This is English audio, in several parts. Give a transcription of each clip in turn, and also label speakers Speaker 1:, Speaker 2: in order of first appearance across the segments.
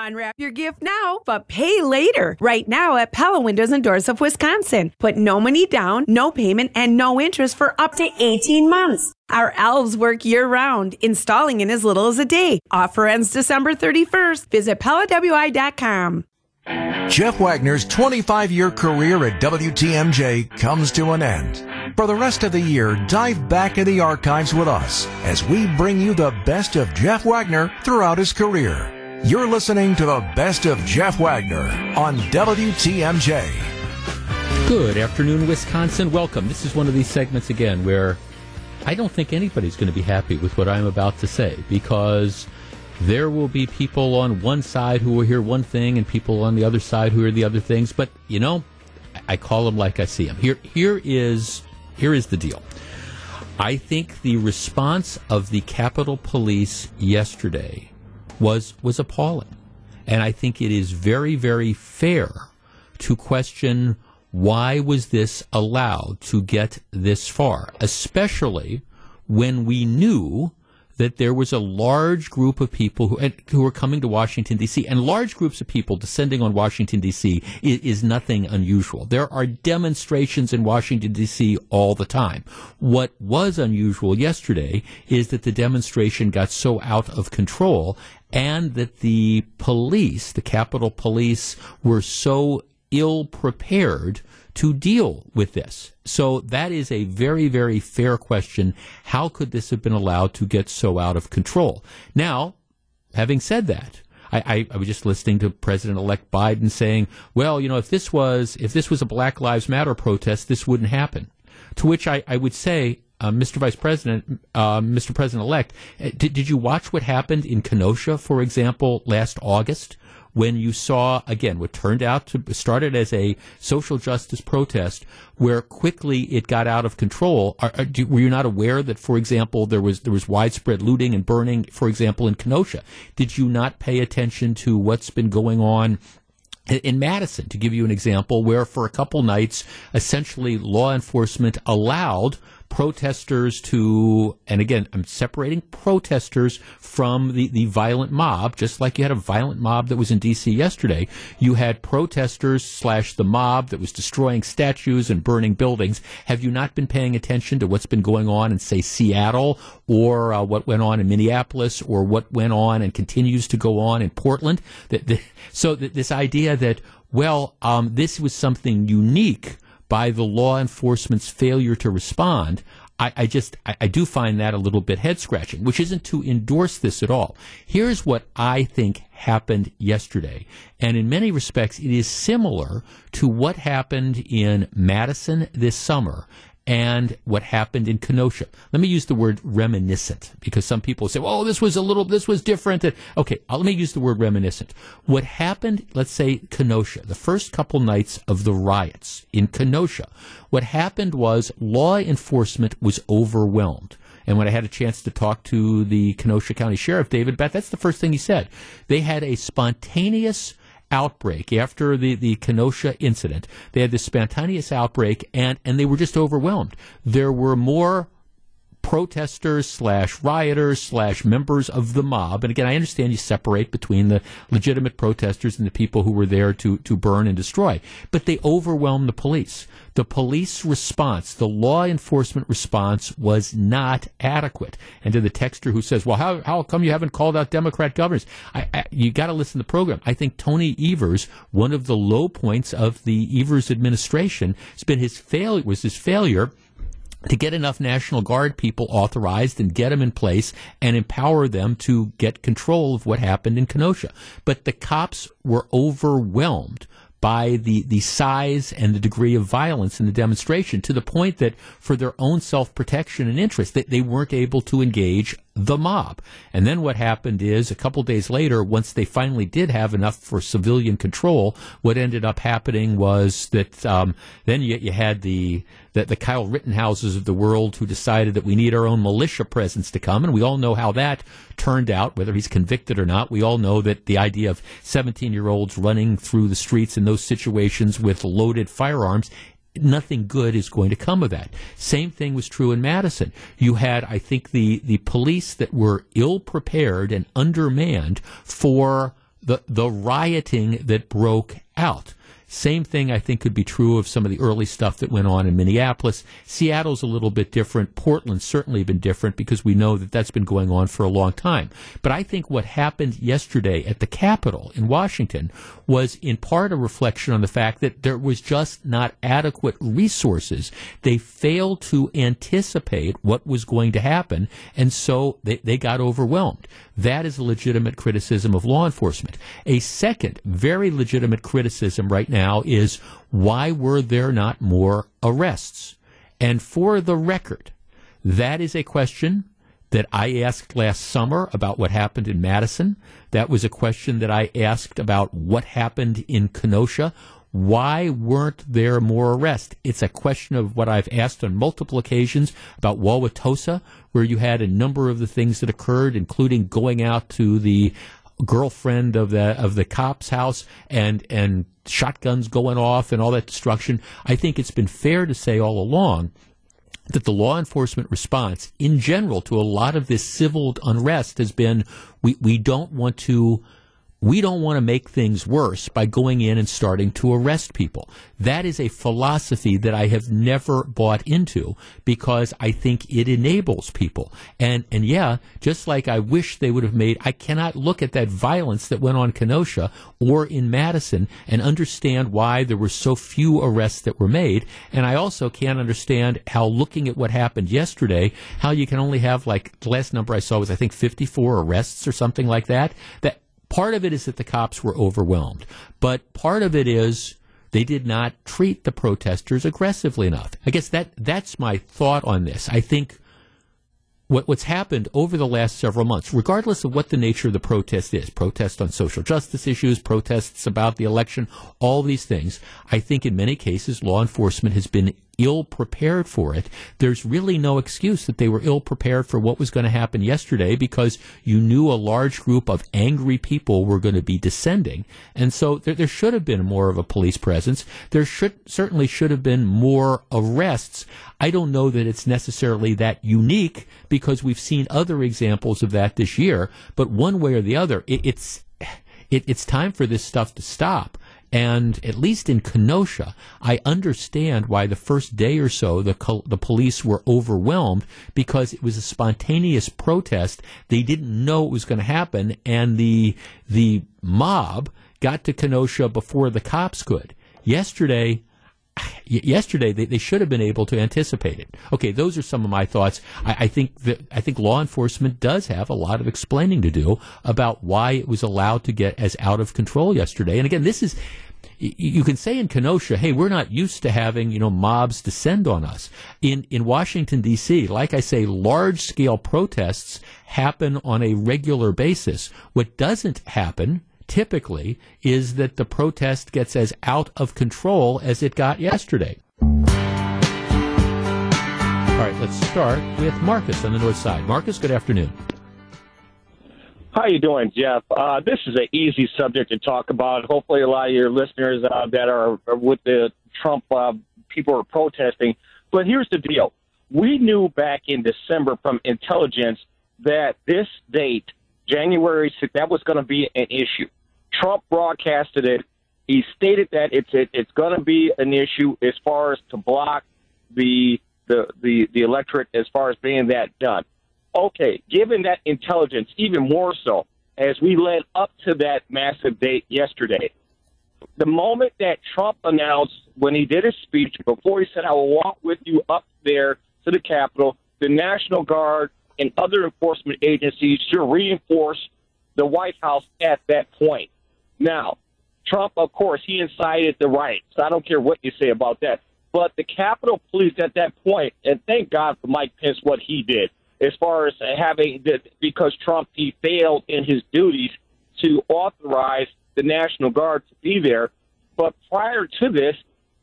Speaker 1: Unwrap your gift now, but pay later. Right now at Pella Windows and Doors of Wisconsin. Put no money down, no payment, and no interest for up to 18 months. Our elves work year round, installing in as little as a day. Offer ends December 31st. Visit PellaWI.com.
Speaker 2: Jeff Wagner's 25 year career at WTMJ comes to an end. For the rest of the year, dive back in the archives with us as we bring you the best of Jeff Wagner throughout his career. You're listening to the best of Jeff Wagner on WTMJ.
Speaker 3: Good afternoon, Wisconsin. Welcome. This is one of these segments again where I don't think anybody's going to be happy with what I'm about to say because there will be people on one side who will hear one thing and people on the other side who hear the other things. But you know, I call them like I see them. Here, here is here is the deal. I think the response of the Capitol Police yesterday was was appalling. And I think it is very, very fair to question why was this allowed to get this far, especially when we knew that there was a large group of people who who were coming to Washington D.C. and large groups of people descending on Washington D.C. Is, is nothing unusual. There are demonstrations in Washington D.C. all the time. What was unusual yesterday is that the demonstration got so out of control and that the police, the Capitol Police, were so ill prepared to deal with this. So that is a very, very fair question. How could this have been allowed to get so out of control? Now, having said that, I, I, I was just listening to President-elect Biden saying, "Well, you know, if this was if this was a Black Lives Matter protest, this wouldn't happen." To which I, I would say, uh, Mr. Vice President, uh, Mr. President-elect, uh, did, did you watch what happened in Kenosha, for example, last August? when you saw again what turned out to started as a social justice protest where quickly it got out of control are, are, do, were you not aware that for example there was there was widespread looting and burning for example in Kenosha did you not pay attention to what's been going on in Madison, to give you an example, where for a couple nights, essentially law enforcement allowed protesters to, and again, I'm separating protesters from the, the violent mob, just like you had a violent mob that was in D.C. yesterday. You had protesters slash the mob that was destroying statues and burning buildings. Have you not been paying attention to what's been going on in, say, Seattle or uh, what went on in Minneapolis or what went on and continues to go on in Portland? The, so this idea that, well, um, this was something unique by the law enforcement's failure to respond, I, I just I, I, do find that a little bit head scratching, which isn't to endorse this at all. Here's what I think happened yesterday, and in many respects, it is similar to what happened in Madison this summer and what happened in Kenosha. Let me use the word reminiscent because some people say, "Oh, this was a little, this was different." Okay, uh, let me use the word reminiscent. What happened? Let's say Kenosha, the first couple nights of the riots in Kenosha. What happened was law enforcement was overwhelmed. And when I had a chance to talk to the Kenosha County Sheriff, David Beth, that's the first thing he said. They had a spontaneous outbreak after the, the Kenosha incident. They had this spontaneous outbreak and, and they were just overwhelmed. There were more protesters slash rioters slash members of the mob. And again, I understand you separate between the legitimate protesters and the people who were there to, to burn and destroy. But they overwhelmed the police the police response, the law enforcement response was not adequate. And to the texter who says, well, how, how come you haven't called out Democrat governors? I, I, you got to listen to the program. I think Tony Evers, one of the low points of the Evers administration, has been his failure, was his failure to get enough National Guard people authorized and get them in place and empower them to get control of what happened in Kenosha. But the cops were overwhelmed by the, the size and the degree of violence in the demonstration to the point that for their own self protection and interest that they weren't able to engage the mob. And then what happened is a couple days later, once they finally did have enough for civilian control, what ended up happening was that um, then you, you had the, the, the Kyle Rittenhouses of the world who decided that we need our own militia presence to come, and we all know how that turned out, whether he's convicted or not. We all know that the idea of 17 year olds running through the streets in those situations with loaded firearms nothing good is going to come of that. Same thing was true in Madison. You had, I think, the, the police that were ill prepared and undermanned for the the rioting that broke out. Same thing I think could be true of some of the early stuff that went on in Minneapolis. Seattle's a little bit different. Portland's certainly been different because we know that that's been going on for a long time. But I think what happened yesterday at the Capitol in Washington was in part a reflection on the fact that there was just not adequate resources. They failed to anticipate what was going to happen, and so they, they got overwhelmed. That is a legitimate criticism of law enforcement. A second very legitimate criticism right now is why were there not more arrests? And for the record, that is a question that I asked last summer about what happened in Madison. That was a question that I asked about what happened in Kenosha. Why weren't there more arrests? It's a question of what I've asked on multiple occasions about Wauwatosa, where you had a number of the things that occurred, including going out to the girlfriend of the of the cop's house and and shotguns going off and all that destruction. I think it's been fair to say all along that the law enforcement response in general to a lot of this civil unrest has been we, we don't want to we don't want to make things worse by going in and starting to arrest people. That is a philosophy that I have never bought into because I think it enables people. And, and yeah, just like I wish they would have made, I cannot look at that violence that went on Kenosha or in Madison and understand why there were so few arrests that were made. And I also can't understand how looking at what happened yesterday, how you can only have like the last number I saw was I think 54 arrests or something like that. That Part of it is that the cops were overwhelmed, but part of it is they did not treat the protesters aggressively enough. I guess that that's my thought on this. I think what, what's happened over the last several months, regardless of what the nature of the protest is, protests on social justice issues, protests about the election, all these things, I think in many cases law enforcement has been ill prepared for it. There's really no excuse that they were ill prepared for what was going to happen yesterday because you knew a large group of angry people were going to be descending. And so there, there should have been more of a police presence. There should certainly should have been more arrests. I don't know that it's necessarily that unique because we've seen other examples of that this year. But one way or the other, it, it's it, it's time for this stuff to stop. And at least in Kenosha, I understand why the first day or so the the police were overwhelmed because it was a spontaneous protest. They didn't know it was going to happen, and the the mob got to Kenosha before the cops could. Yesterday, yesterday they, they should have been able to anticipate it. Okay, those are some of my thoughts. I, I, think that I think law enforcement does have a lot of explaining to do about why it was allowed to get as out of control yesterday. And again, this is you can say in Kenosha, hey, we're not used to having, you know, mobs descend on us. In, in Washington, D.C., like I say, large scale protests happen on a regular basis. What doesn't happen typically is that the protest gets as out of control as it got yesterday. All right, let's start with Marcus on the north side. Marcus, good afternoon.
Speaker 4: How you doing, Jeff? Uh, this is an easy subject to talk about. Hopefully, a lot of your listeners uh, that are with the Trump uh, people are protesting. But here's the deal: we knew back in December from intelligence that this date, January 6th, that was going to be an issue. Trump broadcasted it. He stated that it's it, it's going to be an issue as far as to block the the the the electorate as far as being that done. Okay, given that intelligence, even more so as we led up to that massive date yesterday, the moment that Trump announced when he did his speech before he said, "I will walk with you up there to the Capitol," the National Guard and other enforcement agencies should reinforce the White House at that point. Now, Trump, of course, he incited the riots. I don't care what you say about that. But the Capitol Police at that point, and thank God for Mike Pence what he did as far as having because Trump he failed in his duties to authorize the National Guard to be there. But prior to this,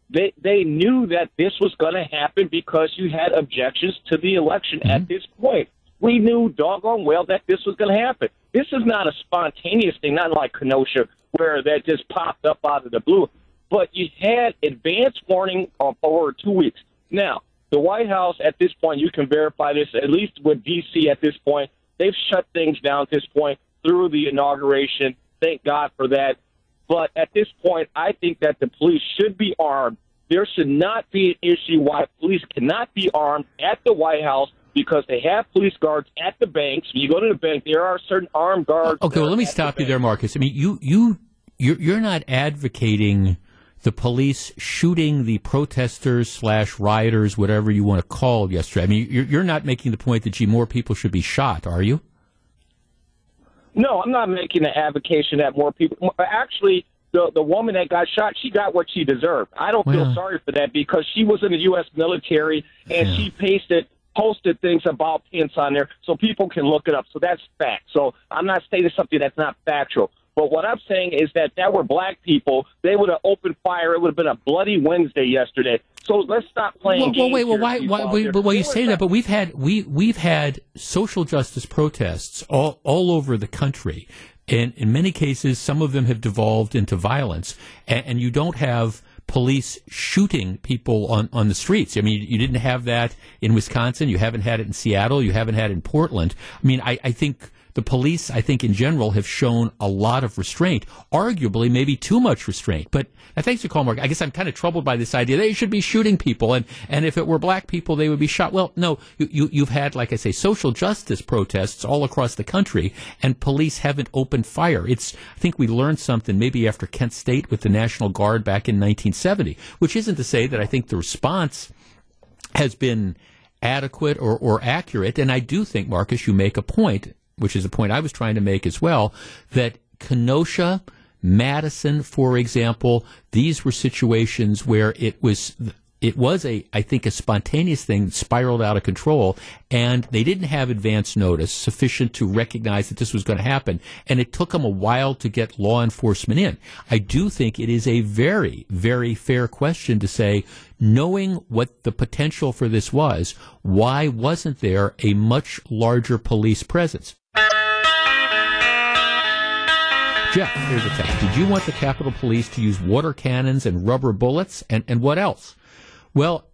Speaker 4: they they knew that this was going to happen because you had objections to the election mm-hmm. at this point. We knew doggone well that this was going to happen. This is not a spontaneous thing, not like Kenosha where that just popped up out of the blue. But you had advance warning of over two weeks. Now, the White House at this point, you can verify this, at least with D.C. at this point, they've shut things down at this point through the inauguration Thank God for that. But at this point, I think that the police should be armed. There should not be an issue why police cannot be armed at the White House because they have police guards at the banks. When you go to the bank, there are certain armed guards.
Speaker 3: Okay, well, let me stop you there, Marcus. I mean, you you you're, you're not advocating the police shooting the protesters slash rioters, whatever you want to call yesterday. I mean, you're, you're not making the point that gee, more people should be shot, are you?
Speaker 4: No, I'm not making an advocation that more people. Actually, the the woman that got shot, she got what she deserved. I don't feel sorry for that because she was in the U.S. military and
Speaker 3: Yeah.
Speaker 4: she pasted posted things about Pence on there so people can look it up. So that's fact. So I'm not stating something that's not factual. But what I'm saying is that that were black people, they would have opened fire. It would have been a bloody Wednesday yesterday. So let's stop playing
Speaker 3: Well, well,
Speaker 4: games.
Speaker 3: wait, well, why, why, wait, but well, you say that, but we've had we we've had social justice protests all all over the country, and in many cases, some of them have devolved into violence, and, and you don't have police shooting people on, on the streets. I mean, you didn't have that in Wisconsin. You haven't had it in Seattle. You haven't had it in Portland. I mean, I, I think the police, I think in general, have shown a lot of restraint, arguably maybe too much restraint. But uh, thanks for calling, Mark. I guess I'm kind of troubled by this idea they should be shooting people, and, and if it were black people, they would be shot. Well, no, you, you, you've had, like I say, social justice protests all across the country, and police haven't opened fire. It's, I think we learned something maybe after Kent State with the National Guard back in 1970, which isn't to say that I think the response has been adequate or, or accurate. And I do think, Marcus, you make a point, which is a point I was trying to make as well, that Kenosha, Madison, for example, these were situations where it was it was a I think a spontaneous thing spiraled out of control and they didn't have advance notice sufficient to recognize that this was going to happen and it took them a while to get law enforcement in. I do think it is a very very fair question to say knowing what the potential for this was why wasn't there a much larger police presence? Jeff, here's a text. Did you want the Capitol Police to use water cannons and rubber bullets? And, and what else? Well,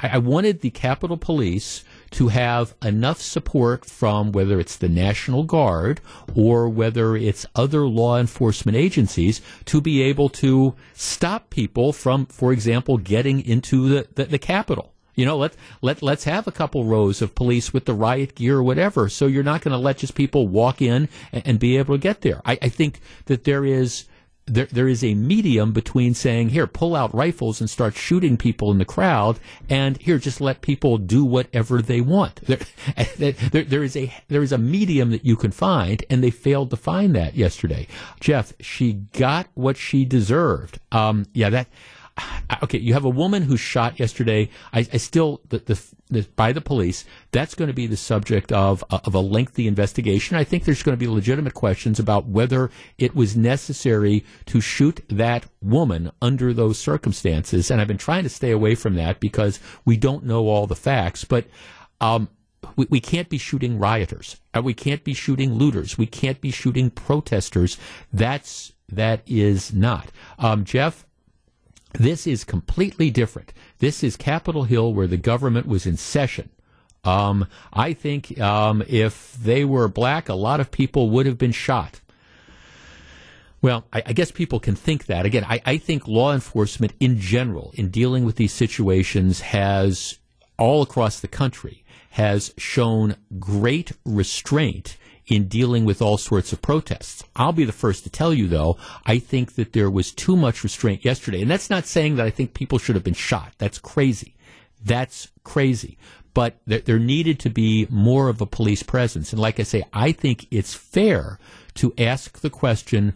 Speaker 3: I, I wanted the Capitol Police to have enough support from whether it's the National Guard or whether it's other law enforcement agencies to be able to stop people from, for example, getting into the, the, the Capitol. You know, let let let's have a couple rows of police with the riot gear or whatever. So you're not going to let just people walk in and, and be able to get there. I, I think that there is there there is a medium between saying here pull out rifles and start shooting people in the crowd, and here just let people do whatever they want. There there, there is a there is a medium that you can find, and they failed to find that yesterday. Jeff, she got what she deserved. Um, yeah, that okay, you have a woman who shot yesterday. I, I still the, the, the by the police. That's going to be the subject of of a lengthy investigation. I think there's going to be legitimate questions about whether it was necessary to shoot that woman under those circumstances. And I've been trying to stay away from that because we don't know all the facts. But um, we, we can't be shooting rioters. Uh, We can't be shooting looters. We can't be shooting protesters. That's that is not. Um, Jeff, this is completely different. This is Capitol Hill where the government was in session. Um, I think um, if they were black, a lot of people would have been shot. Well, I, I guess people can think that. Again, I, I think law enforcement in general, in dealing with these situations, has all across the country has shown great restraint in dealing with all sorts of protests. I'll be the first to tell you, though, I think that there was too much restraint yesterday. And that's not saying that I think people should have been shot. That's crazy. That's crazy. But there, there needed to be more of a police presence. And like I say, I think it's fair to ask the question,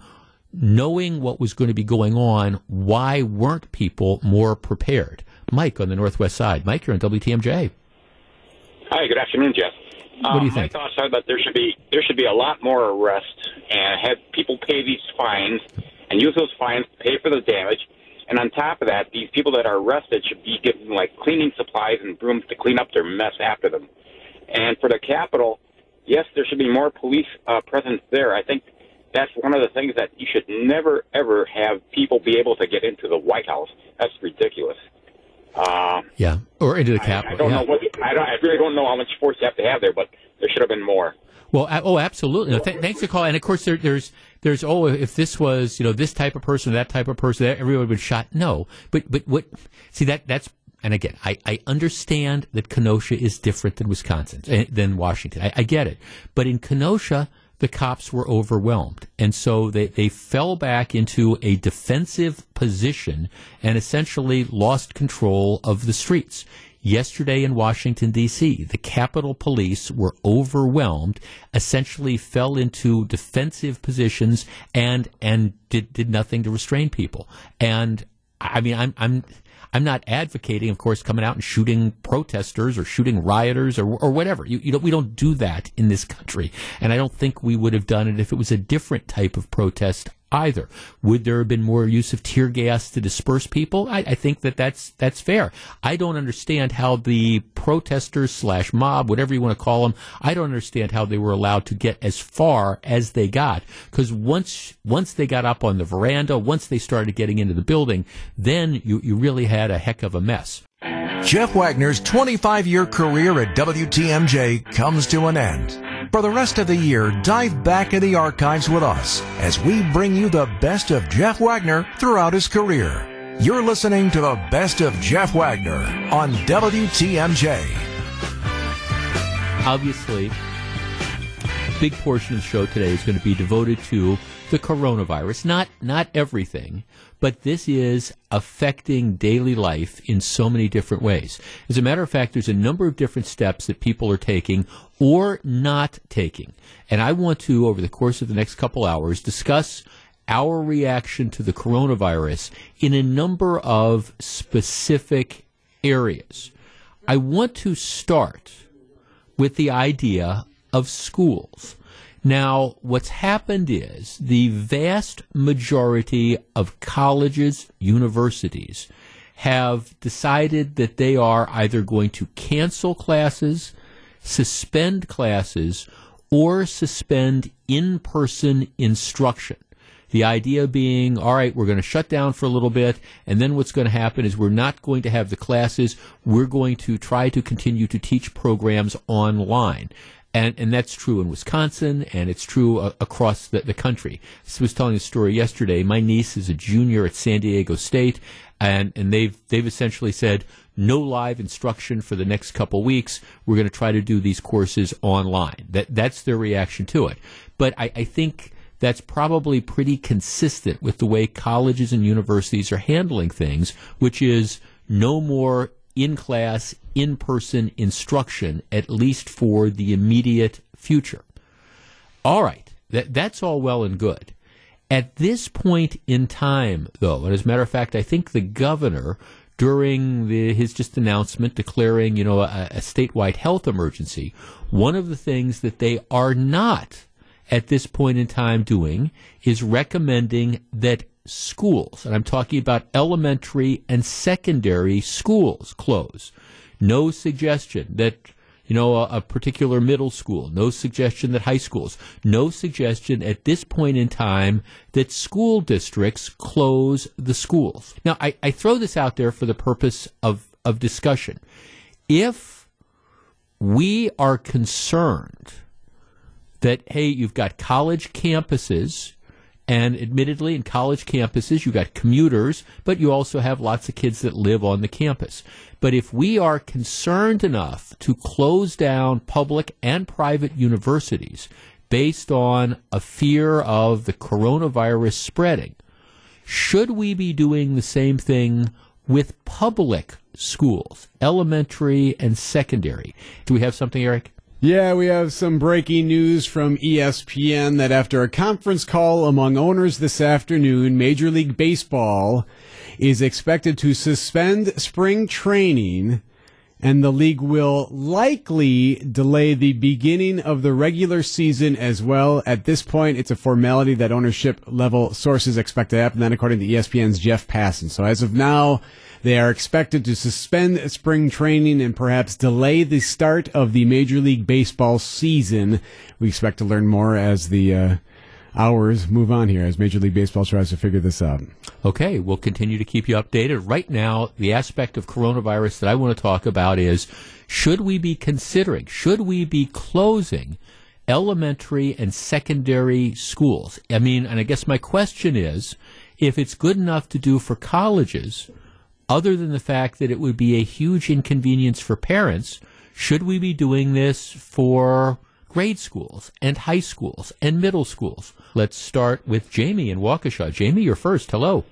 Speaker 3: knowing what was going to be going on, why weren't people more prepared? Mike on the Northwest side. Mike, you're on WTMJ.
Speaker 5: Hi, good afternoon, Jeff.
Speaker 3: What do you
Speaker 5: Uh,
Speaker 3: think?
Speaker 5: My thoughts are that there should be there should be a lot more arrest and have people pay these fines and use those fines to pay for the damage. And on top of that, these people that are arrested should be given like cleaning supplies and brooms to clean up their mess after them. And for the Capitol, yes, there should be more police uh, presence there. I think that's one of the things that you should never ever have people be able to get into the White House. That's ridiculous. Uh,
Speaker 3: yeah, or into the
Speaker 5: I,
Speaker 3: Capitol.
Speaker 5: I don't
Speaker 3: yeah.
Speaker 5: know what I don't. I really don't know how much force you have to have there, but there should have been more.
Speaker 3: Well, oh, absolutely. No, th- thanks for calling. And of course, there, there's there's oh, if this was you know this type of person, that type of person, that everyone would been shot. No, but but what? See that that's and again, I, I understand that Kenosha is different than Wisconsin eh, than Washington. I, I get it, but in Kenosha. The cops were overwhelmed. And so they, they fell back into a defensive position and essentially lost control of the streets. Yesterday in Washington, D.C., the Capitol Police were overwhelmed, essentially fell into defensive positions and, and did, did nothing to restrain people. And I mean, I'm, I'm, I'm not advocating, of course, coming out and shooting protesters or shooting rioters or, or whatever. You, you don't, we don't do that in this country. And I don't think we would have done it if it was a different type of protest either. Would there have been more use of tear gas to disperse people? I, I think that that's that's fair. I don't understand how the protesters slash mob, whatever you want to call them, I don't understand how they were allowed to get as far as they got. Because once once they got up on the veranda, once they started getting into the building, then you, you really had a heck of a mess.
Speaker 2: Jeff Wagner's 25 year career at WTMJ comes to an end. For the rest of the year, dive back in the archives with us as we bring you the best of Jeff Wagner throughout his career. You're listening to the best of Jeff Wagner on WTMJ.
Speaker 3: Obviously, a big portion of the show today is going to be devoted to the coronavirus. Not not everything, but this is affecting daily life in so many different ways. As a matter of fact, there's a number of different steps that people are taking or not taking. And I want to, over the course of the next couple hours, discuss our reaction to the coronavirus in a number of specific areas. I want to start with the idea of schools. Now, what's happened is the vast majority of colleges, universities, have decided that they are either going to cancel classes, suspend classes, or suspend in person instruction. The idea being, all right, we're going to shut down for a little bit, and then what's going to happen is we're not going to have the classes. We're going to try to continue to teach programs online. And, and that's true in Wisconsin, and it's true uh, across the, the country. I was telling a story yesterday. My niece is a junior at San Diego State, and, and they've, they've essentially said, no live instruction for the next couple weeks. We're going to try to do these courses online. That, that's their reaction to it. But I, I think that's probably pretty consistent with the way colleges and universities are handling things, which is no more in class, in person instruction, at least for the immediate future. All right, that, that's all well and good. At this point in time, though, and as a matter of fact, I think the governor, during the, his just announcement declaring, you know, a, a statewide health emergency, one of the things that they are not at this point in time doing is recommending that schools, and I'm talking about elementary and secondary schools, close. No suggestion that you know, a, a, particular middle school, no suggestion that high schools, no suggestion at this point in time that school districts close the schools. Now, I, I throw this out there for the purpose of, of discussion. If we are concerned that, hey, you've got college campuses, and admittedly, in college campuses, you got commuters, but you also have lots of kids that live on the campus. But if we are concerned enough to close down public and private universities based on a fear of the coronavirus spreading, should we be doing the same thing with public schools, elementary and secondary? Do we have something, Eric?
Speaker 6: Yeah, we have some breaking news from ESPN that after a conference call among owners this afternoon, Major League Baseball is expected to suspend spring training and the league will likely delay the beginning of the regular season as well. At this point, it's a formality that ownership level sources expect to happen. Then, according to ESPN's Jeff Passan. So as of now, they are expected to suspend spring training and perhaps delay the start of the Major League Baseball season. We expect to learn more as the uh, hours move on here as Major League Baseball tries to figure this out.
Speaker 3: Okay, we'll continue to keep you updated. Right now, the aspect of coronavirus that I want to talk about is should we be considering, should we be closing elementary and secondary schools? I mean, and I guess my question is if it's good enough to do for colleges, other than the fact that it would be a huge inconvenience for parents, should we be doing this for grade schools and high schools and middle schools? Let's start with Jamie in Waukesha. Jamie, you're first. Hello.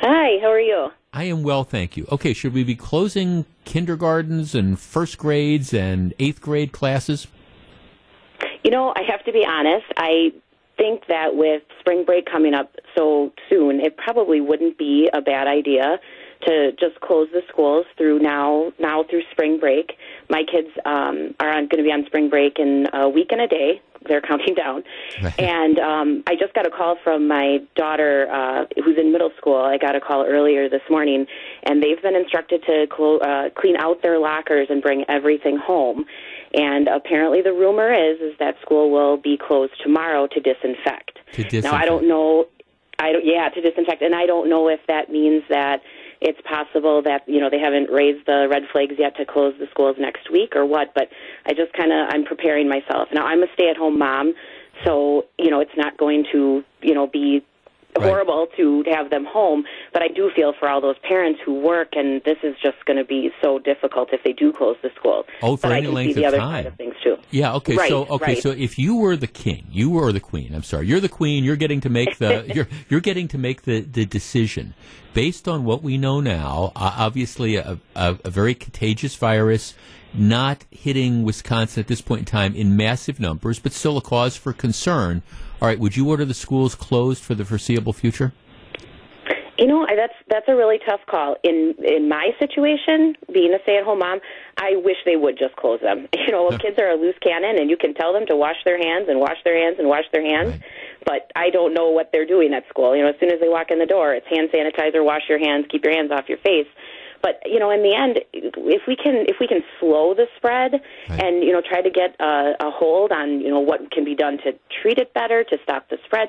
Speaker 7: Hi, how are you?
Speaker 3: I am well, thank you. Okay, should we be closing kindergartens and first grades and eighth grade classes?
Speaker 7: You know, I have to be honest. I think that with spring break coming up so soon, it probably wouldn't be a bad idea to just close the schools through now now through spring break. My kids um, are going to be on spring break in a week and a day. They're counting down, and um, I just got a call from my daughter uh, who's in middle school. I got a call earlier this morning, and they've been instructed to clo- uh, clean out their lockers and bring everything home. And apparently, the rumor is is that school will be closed tomorrow to disinfect.
Speaker 3: To disinfect.
Speaker 7: Now, I don't know. I don't. Yeah, to disinfect, and I don't know if that means that it's possible that you know they haven't raised the red flags yet to close the schools next week or what. But I just kind of I'm preparing myself. Now I'm a stay-at-home mom, so you know it's not going to you know be horrible right. to have them home, but I do feel for all those parents who work, and this is just going to be so difficult if they do close the schools.
Speaker 3: Oh, for
Speaker 7: but
Speaker 3: any
Speaker 7: I can
Speaker 3: length
Speaker 7: see the
Speaker 3: of
Speaker 7: other
Speaker 3: time.
Speaker 7: side of things too.
Speaker 3: Yeah. Okay.
Speaker 7: Right,
Speaker 3: so okay.
Speaker 7: right.
Speaker 3: So if you were the king, you were the queen. I'm sorry. You're the queen. You're getting to make the you're you're getting to make the the decision based on what we know now. Uh, obviously, a, a, a very contagious virus. Not hitting Wisconsin at this point in time in massive numbers, but still a cause for concern. All right, would you order the schools closed for the foreseeable future?
Speaker 7: You know, I- that's that's a really tough call. In in my situation, being a stay-at-home mom, I wish they would just close them. You know, kids are a loose cannon, and you can tell them to wash their hands and wash their hands and wash their hands.
Speaker 3: Right.
Speaker 7: But I don't know what they're doing at school. You know, as soon as they walk in the door, it's hand sanitizer, wash your hands, keep your hands off your face. But you know, in the end, if we can if we can slow the spread
Speaker 3: Right.
Speaker 7: and you know try to get a, a hold on you know what can be done to treat it better to stop the spread,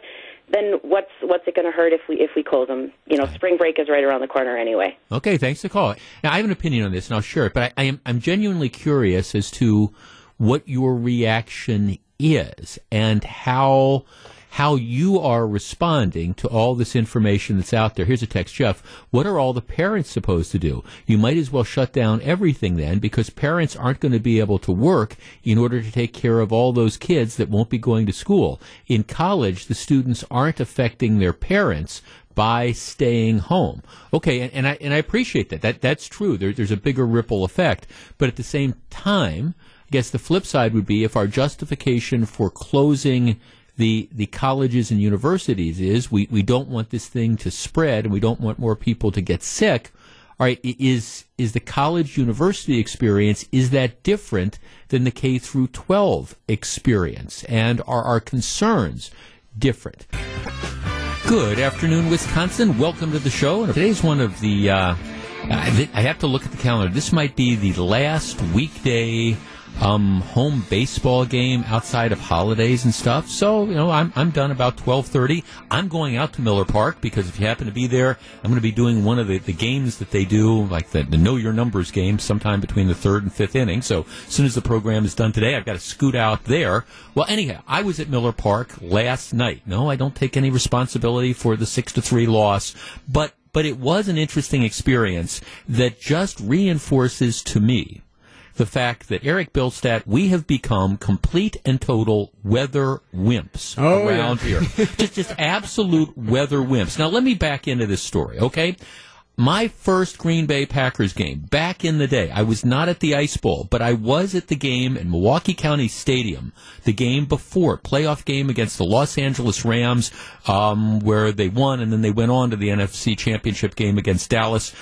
Speaker 7: then what's what's it going to hurt if we if we close them? You know, spring break is right around the corner anyway.
Speaker 3: Okay, thanks for the call. Now, I have an opinion on this, and I'll share it, but I, I am I'm genuinely curious as to what your reaction is and how how you are responding to all this information that's out there. Here's a text, Jeff. What are all the parents supposed to do? You might as well shut down everything then, because parents aren't going to be able to work in order to take care of all those kids that won't be going to school. In college, the students aren't affecting their parents by staying home. Okay, and, and I and I appreciate that. That that's true. There, there's a bigger ripple effect, but at the same time, I guess the flip side would be if our justification for closing the the colleges and universities is we, we don't want this thing to spread and we don't want more people to get sick. All right, is is the college university experience is that different than the K through 12 experience and are our concerns different? Good afternoon, Wisconsin. Welcome to the show. And today's one of the. Uh, I have to look at the calendar. This might be the last weekday um, home baseball game outside of holidays and stuff. So you know, I'm I'm done about twelve thirty. I'm going out to Miller Park because if you happen to be there, I'm going to be doing one of the, the games that they do, like the, the Know Your Numbers game, sometime between the third and fifth inning. So as soon as the program is done today, I've got to scoot out there. Well, anyhow, I was at Miller Park last night. No, I don't take any responsibility for the six to three loss, but but it was an interesting experience that just reinforces to me the fact that Eric Bilstat, we have become complete and total weather wimps
Speaker 6: Oh, yeah.
Speaker 3: around here. just, just absolute weather wimps. Now, let me back into this story, okay? My first Green Bay Packers game back in the day, I was not at the Ice Bowl, but I was at the game in Milwaukee County Stadium, the game before, playoff game against the Los Angeles Rams, um, where they won, and then they went on to the NFC Championship game against Dallas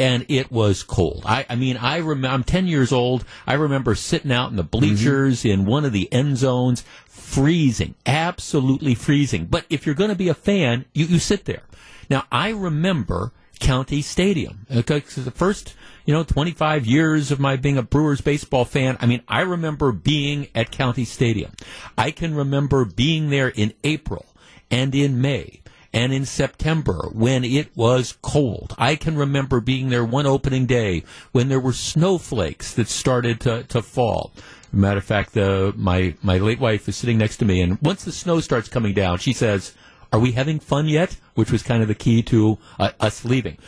Speaker 3: and it was cold. I, I mean, I rem- I'm 10 years old. I remember sitting out in the bleachers mm-hmm. in one of the end zones, freezing, absolutely freezing. But if you're going to be a fan, you, you sit there. Now, I remember County Stadium. Because the first, you know, 25 years of my being a Brewers baseball fan, I mean, I remember being at County Stadium. I can remember being there in April and in May and in September when it was cold. I can remember being there one opening day when there were snowflakes that started to, to fall. Matter of fact, uh, my my late wife is sitting next to me, and once the snow starts coming down, she says, "Are we having fun yet?" Which was kind of the key to uh, us leaving.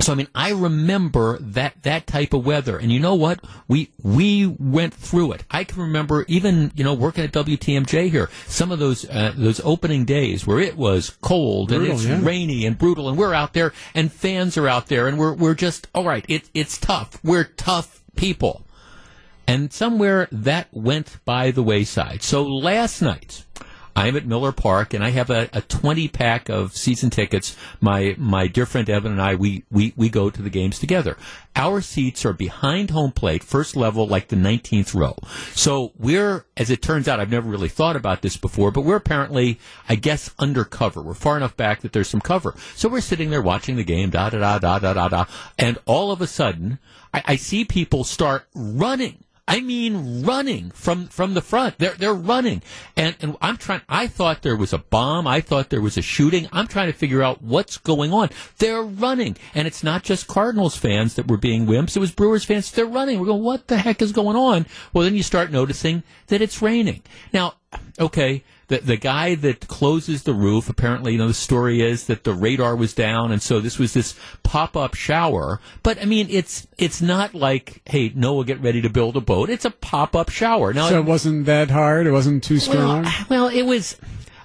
Speaker 3: So I mean, I remember that that type of weather, and you know what? We we went through it. I can remember even you know working at WTMJ here, some of those uh, those opening days where it was cold
Speaker 6: Brutal,
Speaker 3: and it's
Speaker 6: yeah.
Speaker 3: rainy and brutal, and we're out there, and fans are out there, and we're we're just all right. It it's tough. We're tough people, and somewhere that went by the wayside. So last night. I'm at Miller Park, and I have a, a 20 pack of season tickets. My my dear friend Evan and I, we, we, we go to the games together. Our seats are behind home plate, first level, like the 19th row. So we're, as it turns out, I've never really thought about this before, but we're apparently, I guess, undercover. We're far enough back that there's some cover. So we're sitting there watching the game, da da da da da da da, and all of a sudden, I, I see people start running. I mean, running from from the front. They're they're running, and and I'm trying. I thought there was a bomb. I thought there was a shooting. I'm trying to figure out what's going on. They're running, and it's not just Cardinals fans that were being wimps. It was Brewers fans. They're running. We're going. What the heck is going on? Well, then you start noticing that it's raining. Now, okay. The, the guy that closes the roof, apparently, you know, the story is that the radar was down, and so this was this pop up shower. But I mean, it's it's not like, hey, Noah, get ready to build a boat. It's a pop up shower. Now,
Speaker 6: So it wasn't that hard. It wasn't too strong.
Speaker 3: well, well, it was.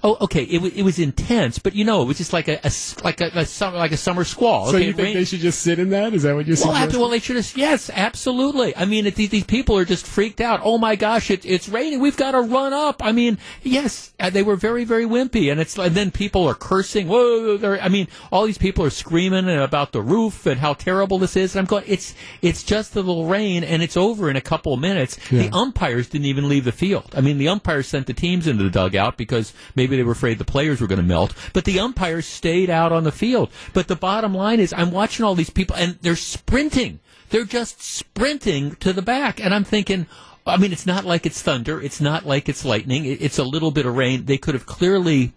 Speaker 3: Oh, okay. It was it was intense, but you know, it was just like a, a like a, a summer like a summer squall.
Speaker 6: so
Speaker 3: okay,
Speaker 6: you think
Speaker 3: rained-
Speaker 6: they should just sit in that? Is that what you're
Speaker 3: saying?
Speaker 6: well,
Speaker 3: after, well, they should have. Yes, absolutely. I mean, it, these, these people are just freaked out. Oh my gosh, it, it's raining. We've got to run up. I mean, yes, uh, they were very, very wimpy, and it's and then people are cursing. Whoa! I mean, all these people are screaming about the roof and how terrible this is. And I'm going. It's it's just a little rain, and it's over in a couple of minutes.
Speaker 6: Yeah.
Speaker 3: The umpires didn't even leave the field. I mean, the umpires sent the teams into the dugout because maybe they were afraid the players were going to melt. But the umpires stayed out on the field. But the bottom line is, I'm watching all these people, and they're sprinting. They're just sprinting to the back, and I'm thinking. I mean, it's not like it's thunder. It's not like it's lightning. It's a little bit of rain. They could have clearly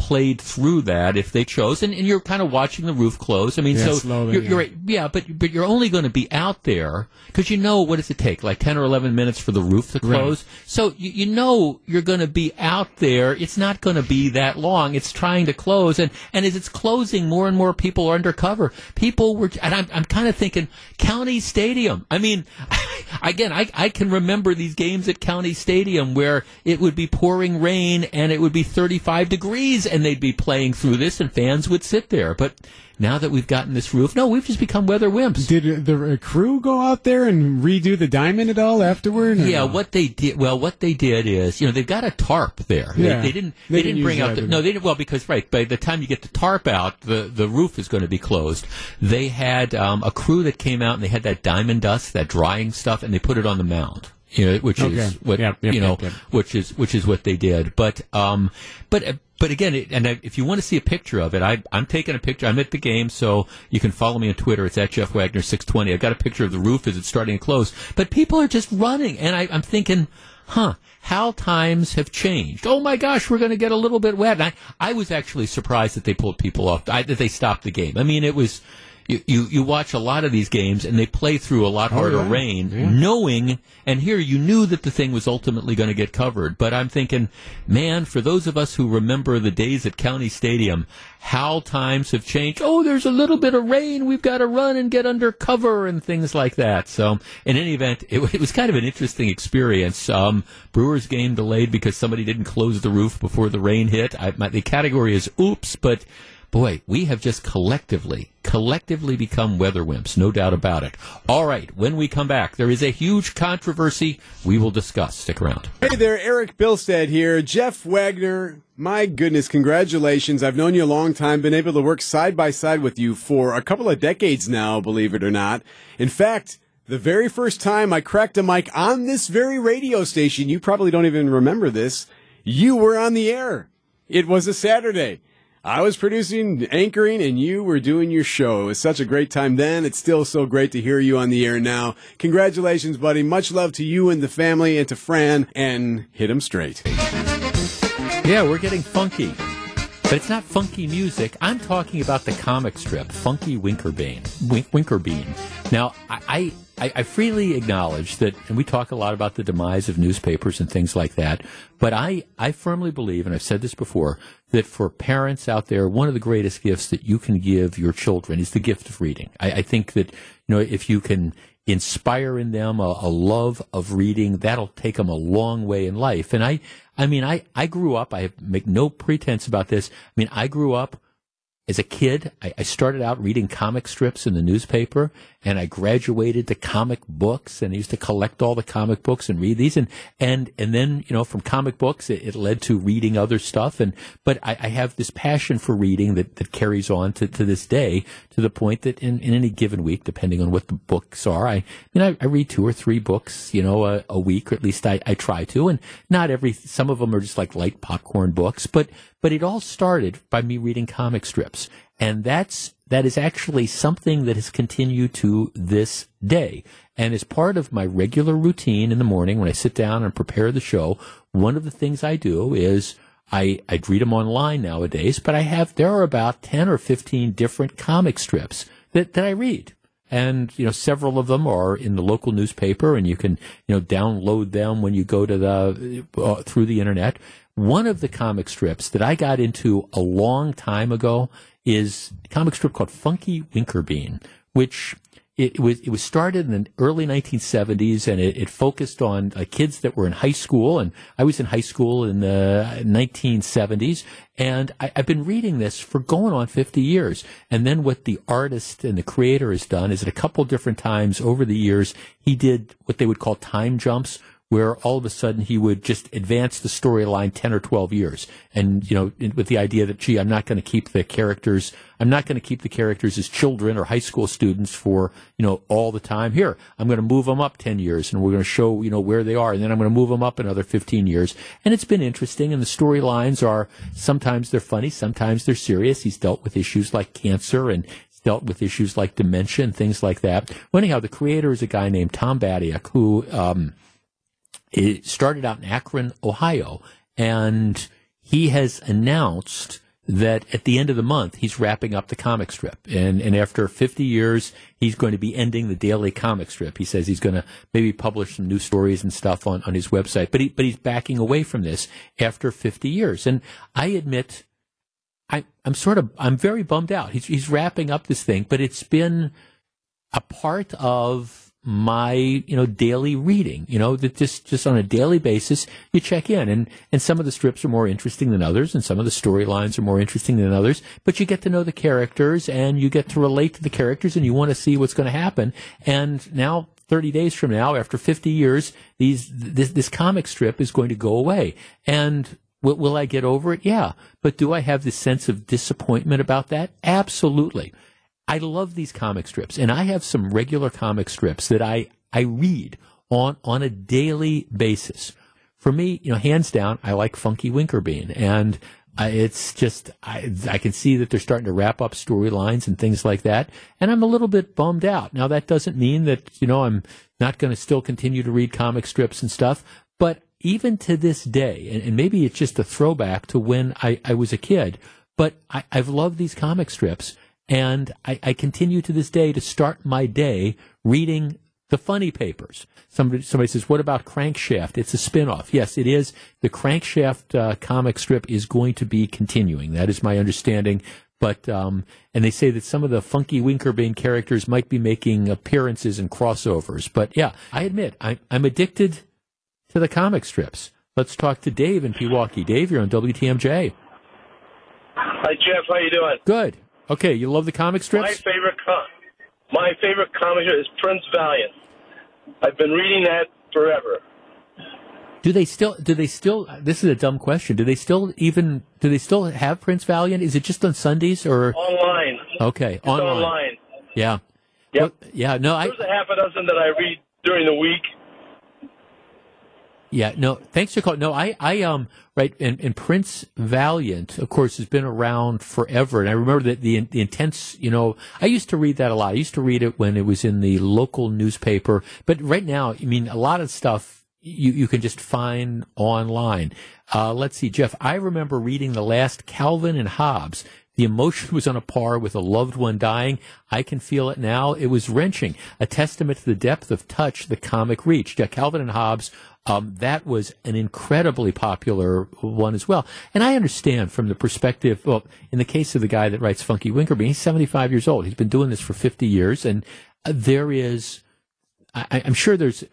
Speaker 3: played through that if they chose, and, and you're kind of watching the roof close. I mean,
Speaker 6: Yeah,
Speaker 3: so
Speaker 6: slowly,
Speaker 3: you're,
Speaker 6: yeah.
Speaker 3: you're right. Yeah, but but you're only going to be out there because you know what does it take? Like ten or eleven minutes for the roof to close. So you, you know you're going to be out there. It's not going to be that long. It's trying to close, and and as it's closing, more and more people are undercover. People were, and I'm I'm kind of thinking County Stadium. I mean, again, I I can remember these games at County Stadium where it would be pouring rain and it would be 35 degrees, and they'd be playing through this, and fans would sit there, but. Now that we've gotten this roof, no, we've just become weather wimps.
Speaker 6: Did the uh, crew go out there and redo the diamond at all afterward?
Speaker 3: Yeah,
Speaker 6: no?
Speaker 3: what they did. Well, what they did is, you know, they've got a tarp there.
Speaker 6: Yeah.
Speaker 3: They, they didn't.
Speaker 6: They
Speaker 3: They,
Speaker 6: didn't
Speaker 3: didn't bring out. The, no,
Speaker 6: they?
Speaker 3: didn't. Well, because right by the time you get the tarp out, the the roof is going to be closed. They had um, a crew that came out and they had that diamond dust, that drying stuff, and they put it on the mound. You know, which
Speaker 6: Okay.
Speaker 3: is what
Speaker 6: Yep, yep,
Speaker 3: you know,
Speaker 6: yep, yep.
Speaker 3: which is which is what they did. But um, but uh, but again, it, and if you want to see a picture of it, I, I'm taking a picture. I'm at the game, so you can follow me on Twitter. It's at Jeff Wagner six twenty. I've got a picture of the roof as it's starting to close. But people are just running, and I, I'm thinking, huh? How times have changed. Oh my gosh, we're going to get a little bit wet. And I, I was actually surprised that they pulled people off, I, that they stopped the game. I mean, it was, you, you, you watch a lot of these games and they play through a lot harder
Speaker 6: Oh, yeah.
Speaker 3: rain, knowing, and here you knew that the thing was ultimately going to get covered. But I'm thinking, man, for those of us who remember the days at County Stadium, how times have changed. Oh, there's a little bit of rain. We've got to run and get under cover and things like that. So, in any event, it, it was kind of an interesting experience. Um, Brewers game delayed because somebody didn't close the roof before the rain hit. I, my, the category is oops, but boy, we have just collectively, collectively become weather wimps, no doubt about it. All right, when we come back, there is a huge controversy we will discuss. Stick around.
Speaker 6: Hey there, Eric Bilstead here. Jeff Wagner. My goodness, congratulations. I've known you a long time, been able to work side by side with you for a couple of decades now, believe it or not. In fact, the very first time I cracked a mic on this very radio station, you probably don't even remember this, you were on the air. It was a Saturday. I was producing, anchoring, and you were doing your show. It was such a great time then. It's still so great to hear you on the air now. Congratulations, buddy. Much love to you and the family and to Fran, and hit him straight.
Speaker 3: Yeah, we're getting funky. But it's not funky music. I'm talking about the comic strip, Funky Winkerbean. Wink, Winkerbean. Now, I, I, I freely acknowledge that, and we talk a lot about the demise of newspapers and things like that, but I, I firmly believe, and I've said this before, that for parents out there, one of the greatest gifts that you can give your children is the gift of reading. I, I think that, you know, if you can inspire in them a, a, love of reading, that'll take them a long way in life. And I, I mean, I, I grew up, I make no pretense about this. I mean, I grew up as a kid, I, I, started out reading comic strips in the newspaper, and I graduated to comic books, and I used to collect all the comic books and read these, and and and then you know from comic books it, it led to reading other stuff, and but I, I, have this passion for reading that, that carries on to, to this day to the point that in, in any given week, depending on what the books are, I, I mean I, I, read two or three books, you know, a, a week, or at least I, I try to, and not every some of them are just like light popcorn books, but but it all started by me reading comic strips. And that's, that is actually something that has continued to this day. And as part of my regular routine in the morning when I sit down and prepare the show, one of the things I do is I, I read them online nowadays, but I have, there are about 10 or 15 different comic strips that, that I read and you know several of them are in the local newspaper and you can you know download them when you go to the uh, through the internet one of the comic strips that I got into a long time ago is a comic strip called Funky Winkerbean, which it, it, was it was started in the early 1970s and it, it focused on uh, kids that were in high school and I was in high school in the 1970s and I, have been reading this for going on 50 years. And then what the artist and the creator has done is at a couple different times over the years he did what they would call time jumps where all of a sudden he would just advance the storyline 10 or 12 years. And, you know, with the idea that, gee, I'm not going to keep the characters, I'm not going to keep the characters as children or high school students for, you know, all the time. Here, I'm going to move them up 10 years and we're going to show, you know, where they are. And then I'm going to move them up another 15 years. And it's been interesting. And the storylines are sometimes they're funny, sometimes they're serious. He's dealt with issues like cancer and dealt with issues like dementia and things like that. Well, anyhow, the creator is a guy named Tom Batiuk who, um, it started out in Akron, Ohio, and he has announced that at the end of the month he's wrapping up the comic strip. And and after 50 years he's going to be ending the daily comic strip. He says he's going to maybe publish some new stories and stuff on on his website but he but he's backing away from this after 50 years. And i admit i i'm sort of i'm very bummed out. He's he's wrapping up this thing but it's been a part of my you know daily reading you know that just just on a daily basis you check in. And and some of the strips are more interesting than others and some of the storylines are more interesting than others but you get to know the characters and you get to relate to the characters and you want to see what's going to happen. And now 30 days from now after 50 years these this this comic strip is going to go away. And will, will I get over it? Yeah. But do I have this sense of disappointment about that? Absolutely I love these comic strips, and I have some regular comic strips that I, I read on, on a daily basis. For me, you know, hands down, I like Funky Winkerbean, and I, it's just I, I can see that they're starting to wrap up storylines and things like that, and I'm a little bit bummed out. Now that doesn't mean that you know I'm not going to still continue to read comic strips and stuff, but even to this day, and, and maybe it's just a throwback to when I, I was a kid, but I, I've loved these comic strips and I, I, continue to this day to start my day reading the funny papers. Somebody, somebody says, what about Crankshaft? It's a spinoff. Yes, it is. The Crankshaft uh, comic strip is going to be continuing. That is my understanding. But, um, and they say that some of the funky Winkerbean characters might be making appearances and crossovers. But yeah, I admit, I, I'm addicted to the comic strips. Let's talk to Dave in Pewaukee. Dave, you're on WTMJ.
Speaker 8: Hi, Jeff. How you doing?
Speaker 3: Good. Okay, you love the comic strips?
Speaker 8: My favorite com- my favorite comic strip is Prince Valiant. I've been reading that forever.
Speaker 3: Do they still? Do they still? This is a dumb question. Do they still even? Do they still have Prince Valiant? Is it just on Sundays or
Speaker 8: online?
Speaker 3: Okay,
Speaker 8: it's online. online.
Speaker 3: Yeah.
Speaker 8: Yep.
Speaker 3: Well, yeah. No, I.
Speaker 8: There's a half a dozen that I read during the week.
Speaker 3: Yeah, no, thanks for calling. No, I, I, um, right, and, and Prince Valiant, of course, has been around forever. And I remember that the, the intense, you know, I used to read that a lot. I used to read it when it was in the local newspaper. But right now, I mean, a lot of stuff you, you can just find online. Uh, let's see, Jeff, I remember reading the last Calvin and Hobbes. The emotion was on a par with a loved one dying. I can feel it now. It was wrenching, a testament to the depth of touch the comic reached. Calvin and Hobbes um, that was an incredibly popular one as well. And I understand from the perspective, well, in the case of the guy that writes Funky Winkerbean, he's 75 years old. He's been doing this for 50 years, and uh, there is, I, I'm sure there's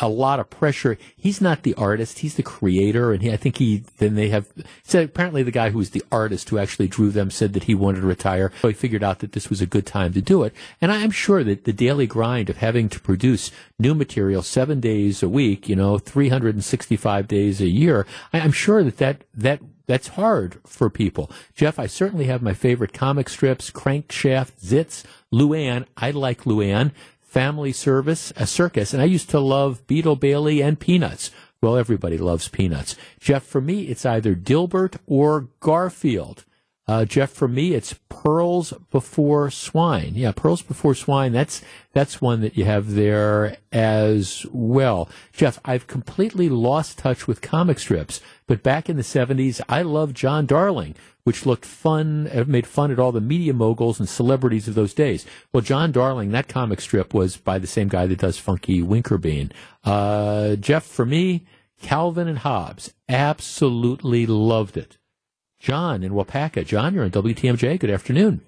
Speaker 3: a lot of pressure. He's not the artist; he's the creator, and he, I think he. Then they have said apparently the guy who was the artist who actually drew them said that he wanted to retire. So he figured out that this was a good time to do it. And I am sure that the daily grind of having to produce new material seven days a week, you know, 365 days a year, I, I'm sure that that that that's hard for people. Jeff, I certainly have my favorite comic strips, Crankshaft, Zits, Luann. I like Luann. Family Service, a circus, and I used to love Beetle Bailey and Peanuts. Well, everybody loves Peanuts. Jeff, for me, it's either Dilbert or Garfield. Uh, Jeff, for me, it's Pearls Before Swine. Yeah, Pearls Before Swine. That's that's one that you have there as well. Jeff, I've completely lost touch with comic strips, but back in the '70s, I loved John Darling which looked fun, uh, made fun at all the media moguls and celebrities of those days. Well, John Darling, that comic strip was by the same guy that does Funky Winkerbean. Uh, Jeff, for me, Calvin and Hobbes, absolutely loved it. John in Waupaca. John, you're on WTMJ. Good afternoon.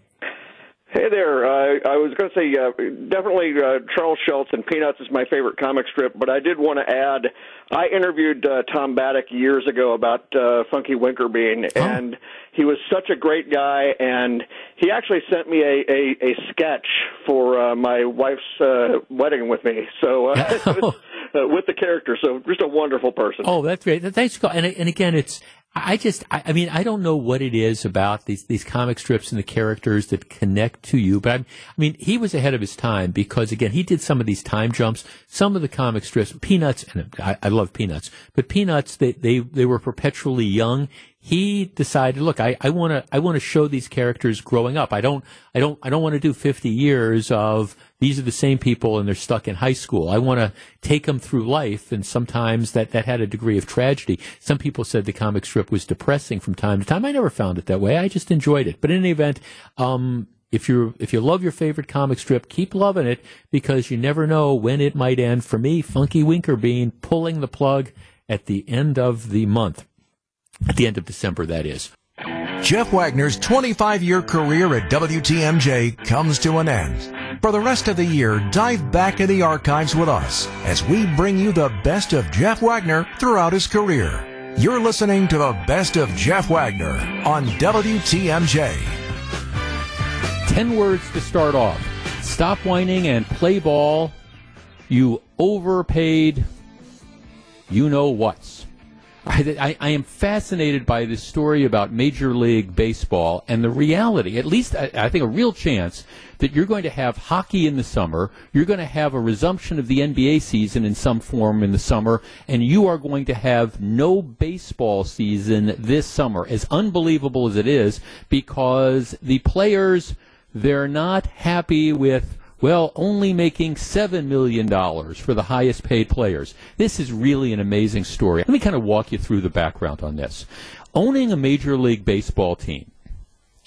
Speaker 9: Hey there. Uh, I was going to say uh, definitely uh, Charles Schulz and Peanuts is my favorite comic strip, but I did want to add I interviewed uh, Tom Batiuk years ago about uh, Funky Winkerbean, oh. and he was such a great guy. And he actually sent me a a, a sketch for uh, my wife's uh, wedding with me. So uh, uh, with the character, so just a wonderful person.
Speaker 3: Oh, that's great. Thanks, and and again, it's I just, I, I, mean, I don't know what it is about these, these comic strips and the characters that connect to you, but I'm, i mean, he was ahead of his time because again, he did some of these time jumps. Some of the comic strips, Peanuts, and I, I love Peanuts, but Peanuts, they, they, they were perpetually young he decided, look, I, I want to, I want to show these characters growing up. I don't, I don't, I don't want to do 50 years of these are the same people and they're stuck in high school. I want to take them through life. And sometimes that, that had a degree of tragedy. Some people said the comic strip was depressing from time to time. I never found it that way. I just enjoyed it. But in any event, um, if you if you love your favorite comic strip, keep loving it because you never know when it might end. For me, Funky Winkerbean pulling the plug at the end of the month at the end of December, that is.
Speaker 2: Jeff Wagner's 25 year career at WTMJ comes to an end. For the rest of the year, dive back in the archives with us as we bring you the best of Jeff Wagner throughout his career. You're listening to the best of Jeff Wagner on WTMJ.
Speaker 3: 10 words to start off. Stop whining and play ball. You overpaid you know what's. I, I, I, am fascinated by this story about Major League Baseball and the reality, at least I, I, think a real chance that you're going to have hockey in the summer, you're going to have a resumption of the NBA season in some form in the summer, and you are going to have no baseball season this summer, as unbelievable as it is, because the players, they're not happy with well, only making $7 million for the highest paid players. This is really an amazing story. Let me kind of walk you through the background on this. Owning a Major League Baseball team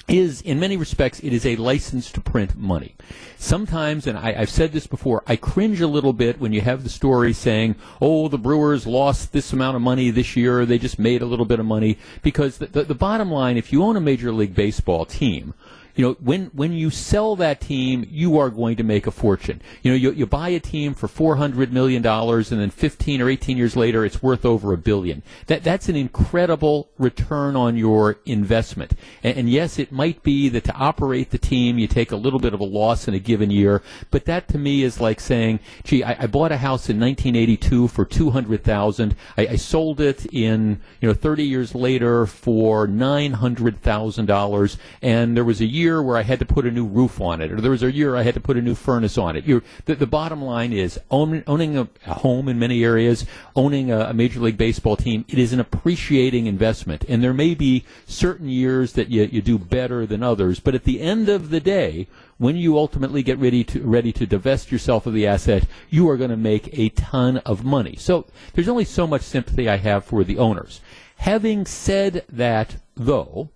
Speaker 3: is, in many respects, it is a license to print money. Sometimes, and I, have said this before, I cringe a little bit when you have the story saying, oh, the Brewers lost this amount of money this year, they just made a little bit of money, because the, the, the bottom line, if you own a Major League Baseball team, you know, when when you sell that team, you are going to make a fortune. You know, you, you buy a team for four hundred million dollars, and then fifteen or eighteen years later, it's worth over a billion. That that's an incredible return on your investment. And, and yes, it might be that to operate the team, you take a little bit of a loss in a given year, but that to me is like saying, "Gee, I, I bought a house in 1982 for two hundred thousand. I, I sold it in you know 30 years later for nine hundred thousand dollars, and there was a year." Year where I had to put a new roof on it, or there was a year I had to put a new furnace on it. The, the bottom line is own, owning a, a, home in many areas, owning a, a Major League Baseball team, it is an appreciating investment. And there may be certain years that you, you do better than others, but at the end of the day, when you ultimately get ready to ready to divest yourself of the asset, you are going to make a ton of money. So there's only so much sympathy I have for the owners. Having said that, though,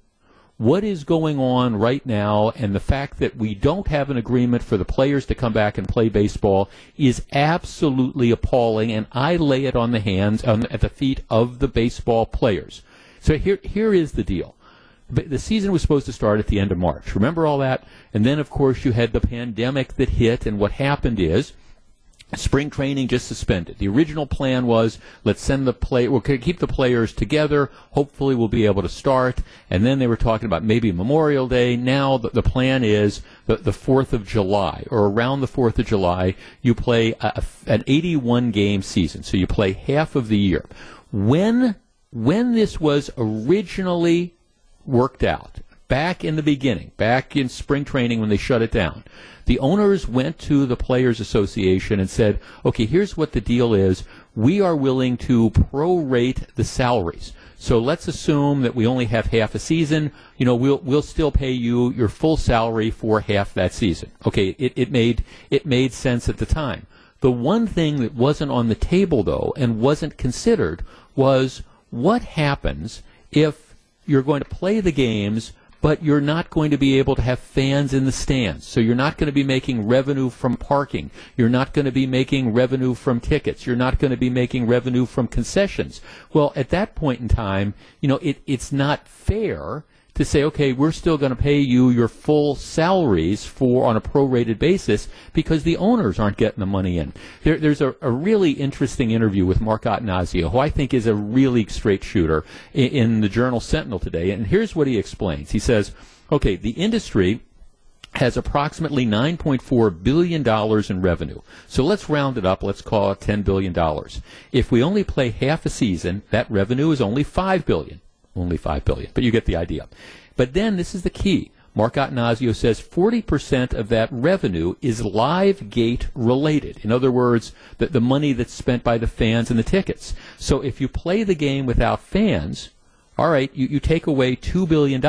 Speaker 3: what is going on right now and the fact that we don't have an agreement for the players to come back and play baseball is absolutely appalling and I lay it on the hands on, at the feet of the baseball players. So here here is the deal. The season was supposed to start at the end of March. Remember all that? And then of course you had the pandemic that hit and what happened is Spring training just suspended. The original plan was let's send the play, we'll keep the players together. Hopefully, we'll be able to start. And then they were talking about maybe Memorial Day. Now the, the plan is the, the 4th of July or around the 4th of July, you play a, an 81 game season. So you play half of the year. When, when this was originally worked out, back in the beginning, back in spring training when they shut it down, the owners went to the Players Association and said, okay, here's what the deal is. We are willing to prorate the salaries. So let's assume that we only have half a season. You know, we'll we'll still pay you your full salary for half that season. Okay, it, it made it made sense at the time. The one thing that wasn't on the table though and wasn't considered was what happens if you're going to play the games but you're not going to be able to have fans in the stands. So you're not going to be making revenue from parking. You're not going to be making revenue from tickets. You're not going to be making revenue from concessions. Well, at that point in time, you know, it, it's not fair to say, okay, we're still going to pay you your full salaries for on a prorated basis because the owners aren't getting the money in. There, there's a, a, really interesting interview with Mark Attanasio, who I think is a really straight shooter, in, in the Journal Sentinel today. And here's what he explains. He says, okay, the industry has approximately $9.4 billion in revenue. So let's round it up. Let's call it $10 billion. If we only play half a season, that revenue is only $5 billion only 5 billion, but you get the idea. But then this is the key. Mark Attanasio says 40% of that revenue is live gate related. In other words, the, the money that's spent by the fans and the tickets. So if you play the game without fans, all right, you, you take away $2 billion,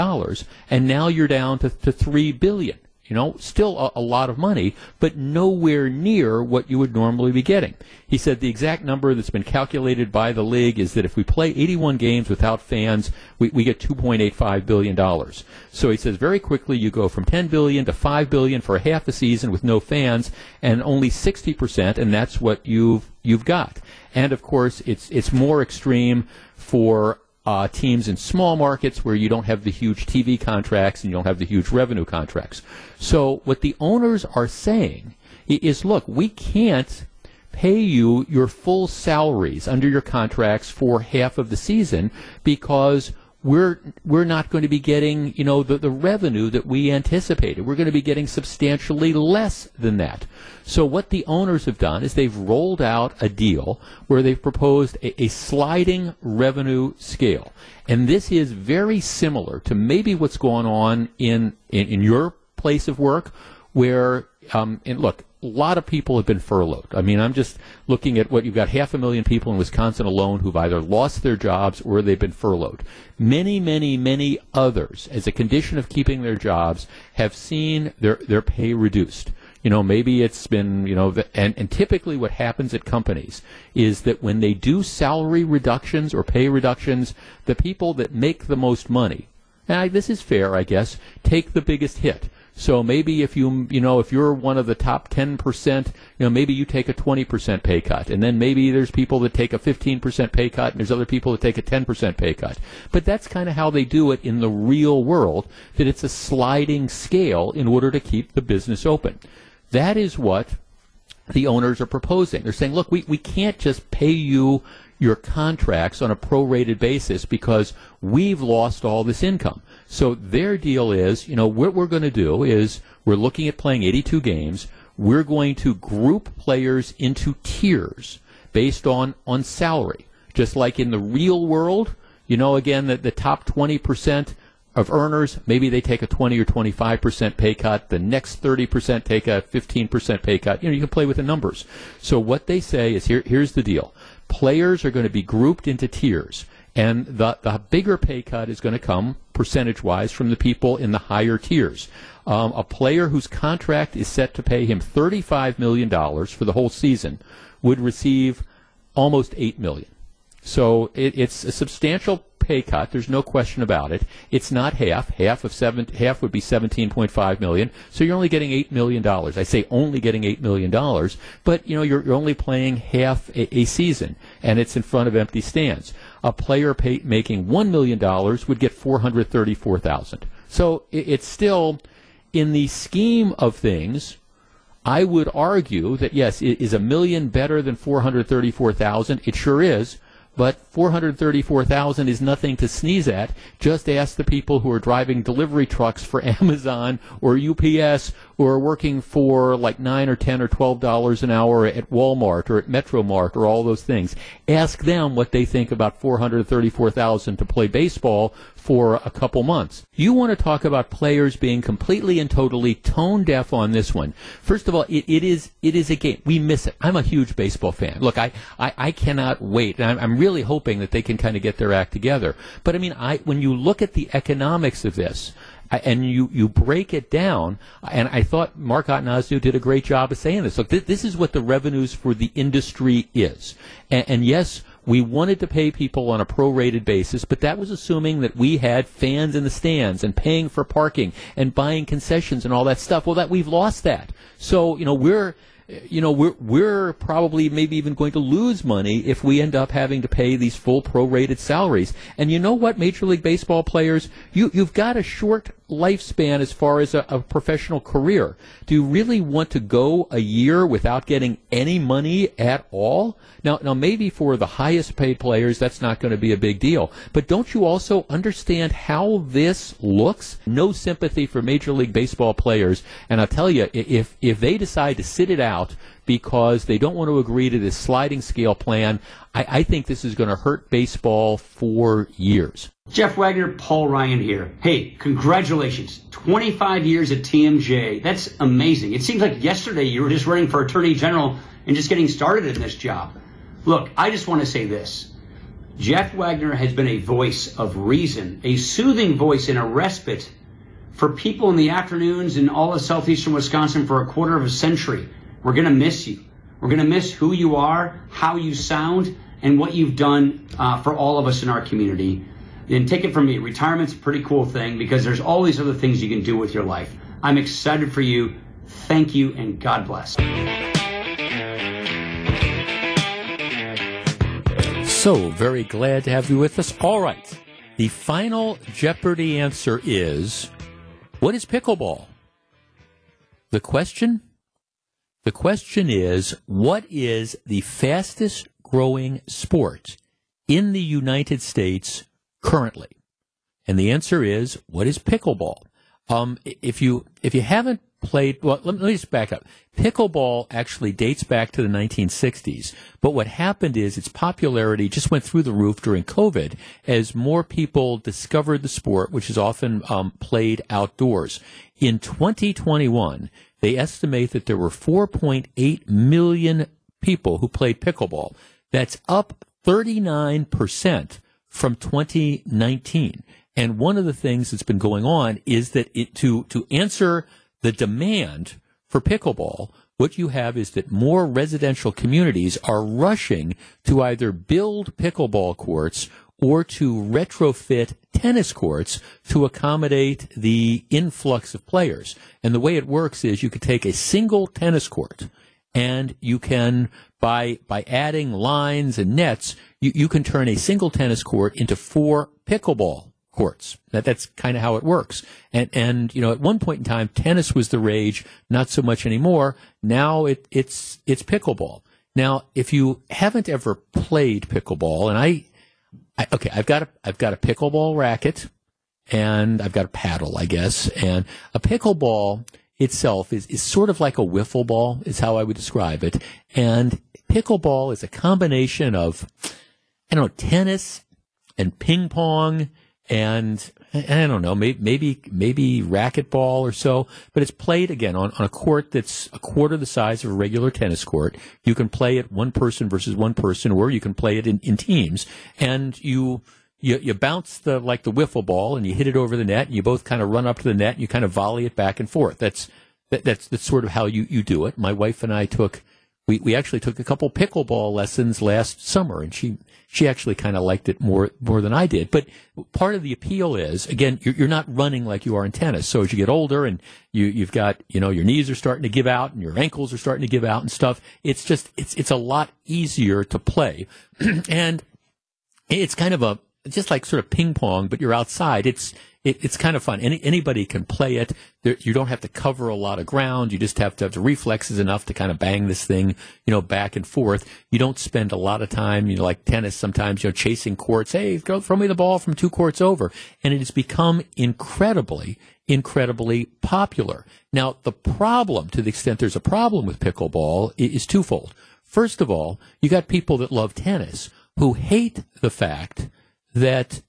Speaker 3: and now you're down to, to $3 billion. You know, still a, a, lot of money, but nowhere near what you would normally be getting. He said the exact number that's been calculated by the league is that if we play 81 games without fans, we, we get 2.85 billion dollars. So he says very quickly you go from 10 billion to 5 billion for half a season with no fans, and only 60 percent, and that's what you've you've got. And of course, it's it's more extreme for uh, teams in small markets where you don't have the huge TV contracts and you don't have the huge revenue contracts. So what the owners are saying is, look, we can't pay you your full salaries under your contracts for half of the season because we're we're not going to be getting you know the, the revenue that we anticipated. We're going to be getting substantially less than that. So what the owners have done is they've rolled out a deal where they've proposed a, a sliding revenue scale, and this is very similar to maybe what's going on in in, in your place of work, where um, and look, a lot of people have been furloughed. I mean, I'm just looking at what you've got half a million people in Wisconsin alone who've either lost their jobs or they've been furloughed. Many, many, many others, as a condition of keeping their jobs, have seen their, their pay reduced. You know, maybe it's been, you know, and, and typically what happens at companies is that when they do salary reductions or pay reductions, the people that make the most money, I, this is fair, I guess, take the biggest hit. So maybe if you you know if you're one of the top 10%, you know maybe you take a 20% pay cut, and then maybe there's people that take a 15% pay cut, and there's other people that take a 10% pay cut. But that's kind of how they do it in the real world. That it's a sliding scale in order to keep the business open. That is what the owners are proposing. They're saying, look, we, we can't just pay you your contracts on a prorated basis because we've lost all this income. So their deal is, you know, what we're going to do is we're looking at playing 82 games. We're going to group players into tiers based on, on salary. Just like in the real world, you know, again, that the top 20% of earners, maybe they take a 20 or 25% pay cut. The next 30% take a 15% pay cut. You know, you can play with the numbers. So what they say is here, here's the deal. Players are going to be grouped into tiers. And the, the bigger pay cut is going to come percentage wise from the people in the higher tiers. Um, a player whose contract is set to pay him $35 million for the whole season would receive almost 8 million. So it, it's a substantial pay cut. There's no question about it. It's not half. Half of seven. Half would be 17.5 million. So you're only getting eight million dollars. I say only getting eight million dollars, but you know you're, you're only playing half a, a, season, and it's in front of empty stands. A player pay, making one million dollars would get 434,000. So it, it's still in the scheme of things. I would argue that yes, it is a million better than 434,000. It sure is but 434,000 is nothing to sneeze at. Just ask the people who are driving delivery trucks for Amazon or UPS or working for like 9 or 10 or 12 dollars an hour at Walmart or at Metromart or all those things. Ask them what they think about 434,000 to play baseball for a couple months. You want to talk about players being completely and totally tone deaf on this one. First of all, it, it is it is a game. We miss it. I'm a huge baseball fan. Look, I, I, I cannot wait. And I'm, I'm really hoping that they can kind of get their act together. But I mean, I when you look at the economics of this, and you, you break it down, and I thought Mark Attanasio did a great job of saying this. Look, th- this is what the revenues for the industry is. And, and yes, we wanted to pay people on a prorated basis, but that was assuming that we had fans in the stands and paying for parking and buying concessions and all that stuff. Well, that we've lost that. So, you know, we're you know, we're we're probably maybe even going to lose money if we end up having to pay these full prorated salaries. And you know what, Major League Baseball players, you you've got a short lifespan as far as a, a professional career. Do you really want to go a year without getting any money at all? Now, now maybe for the highest paid players, that's not going to be a big deal. But don't you also understand how this looks? No sympathy for Major League Baseball players. And I'll tell you, if, if they decide to sit it out because they don't want to agree to this sliding scale plan, I, I think this is going to hurt baseball for years.
Speaker 10: Jeff Wagner, Paul Ryan here. Hey, congratulations. 25 years at TMJ. That's amazing. It seems like yesterday you were just running for Attorney General and just getting started in this job. Look, I just want to say this. Jeff Wagner has been a voice of reason, a soothing voice and a respite for people in the afternoons in all of southeastern Wisconsin for a quarter of a century. We're going to miss you. We're going to miss who you are, how you sound, and what you've done uh, for all of us in our community. And take it from me, retirement's a pretty cool thing because there's all these other things you can do with your life. I'm excited for you. Thank you, and God bless.
Speaker 3: So very glad to have you with us. All right. The final Jeopardy answer is what is pickleball? The question? The question is what is the fastest growing sport in the United States currently? And the answer is what is pickleball? Um, if you if you haven't played. Well, let me, let me just back up. Pickleball actually dates back to the 1960s, but what happened is its popularity just went through the roof during COVID as more people discovered the sport, which is often um, played outdoors. In 2021, they estimate that there were 4.8 million people who played pickleball. That's up 39% from 2019. And one of the things that's been going on is that it, to, to answer the demand for pickleball, what you have is that more residential communities are rushing to either build pickleball courts or to retrofit tennis courts to accommodate the influx of players. And the way it works is you could take a single tennis court and you can by by adding lines and nets, you, you can turn a single tennis court into four pickleball courts. That that's kind of how it works. And and you know, at one point in time, tennis was the rage. Not so much anymore. Now it it's it's pickleball. Now, if you haven't ever played pickleball, and I, I okay, I've got a I've got a pickleball racket, and I've got a paddle, I guess, and a pickleball itself is, is sort of like a wiffle ball, is how I would describe it. And pickleball is a combination of, I don't know, tennis and ping pong and I don't know, maybe maybe maybe racquetball or so, but it's played again on, on a court that's a quarter the size of a regular tennis court. You can play it one person versus one person, or you can play it in, in teams, and you. You, you bounce the like the wiffle ball and you hit it over the net and you both kind of run up to the net and you kind of volley it back and forth. That's that, that's that's sort of how you, you do it. My wife and I took we, we actually took a couple pickleball lessons last summer and she she actually kind of liked it more more than I did. But part of the appeal is again you're, you're not running like you are in tennis. So as you get older and you you've got you know your knees are starting to give out and your ankles are starting to give out and stuff. It's just it's it's a lot easier to play, and it's kind of a just like sort of ping pong, but you're outside. It's it, it's kind of fun. Any, anybody can play it. There, you don't have to cover a lot of ground. You just have to have the reflexes enough to kind of bang this thing, you know, back and forth. You don't spend a lot of time, you know, like tennis sometimes, you know, chasing courts. Hey, go throw me the ball from two courts over. And it has become incredibly, incredibly popular. Now, the problem, to the extent there's a problem with pickleball, is twofold. First of all, you got people that love tennis who hate the fact that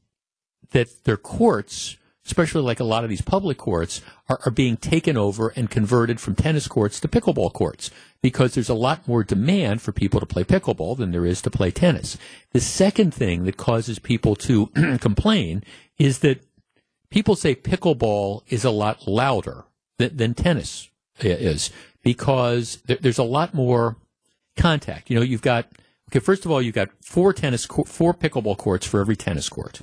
Speaker 3: that their courts especially like a lot of these public courts, are, are being taken over and converted from tennis courts to pickleball courts because there's a lot more demand for people to play pickleball than there is to play tennis. The second thing that causes people to complain is that people say pickleball is a lot louder than, than tennis is because there, there's a lot more contact. You know, you've got okay. First of all, you've got four tennis, four pickleball courts for every tennis court,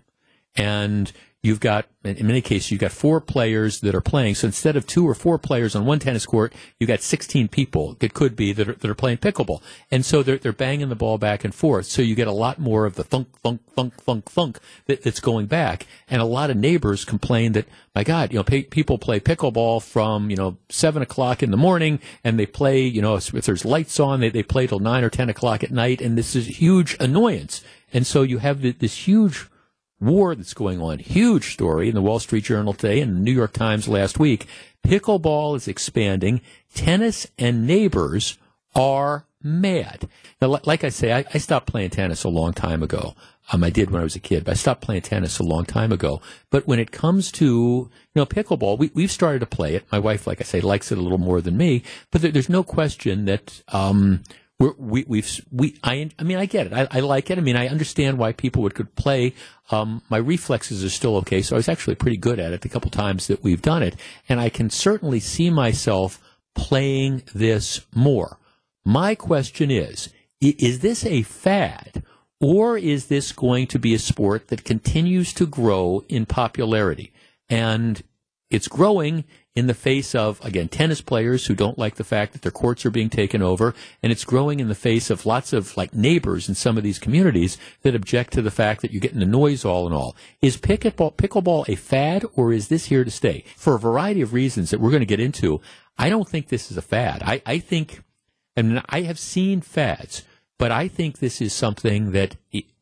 Speaker 3: and you've got in many cases you've got four players that are playing. So instead of two or four players on one tennis court, you've got 16 people. It could be that are, that are playing pickleball, and so they're they're banging the ball back and forth. So you get a lot more of the thunk thunk thunk thunk thunk that, that's going back, and a lot of neighbors complain that my God, you know, pay, people play pickleball from you know seven o'clock in the morning, and they play you know if there's lights on, they they play till nine or ten o'clock at night, and this is huge annoyance. And so you have this huge war that's going on. Huge story in the Wall Street Journal today and the New York Times last week. Pickleball is expanding. Tennis and neighbors are mad. Now, like I say, I, I stopped playing tennis a long time ago. Um, I did when I was a kid, but I stopped playing tennis a long time ago. But when it comes to, you know, pickleball, we, we've started to play it. My wife, like I say, likes it a little more than me, but there, there's no question that, um, we're, we, we've, we, I, I mean, I get it. I, I like it. I mean, I understand why people would could play. Um, my reflexes are still okay, so I was actually pretty good at it the couple times that we've done it, and I can certainly see myself playing this more. My question is: Is this a fad, or is this going to be a sport that continues to grow in popularity? And it's growing in the face of, again, tennis players who don't like the fact that their courts are being taken over, and it's growing in the face of lots of like neighbors in some of these communities that object to the fact that you're getting the noise all in all. Is pickleball, pickleball a fad, or is this here to stay? For a variety of reasons that we're going to get into, I don't think this is a fad. I, I think, and I have seen fads, but I think this is something that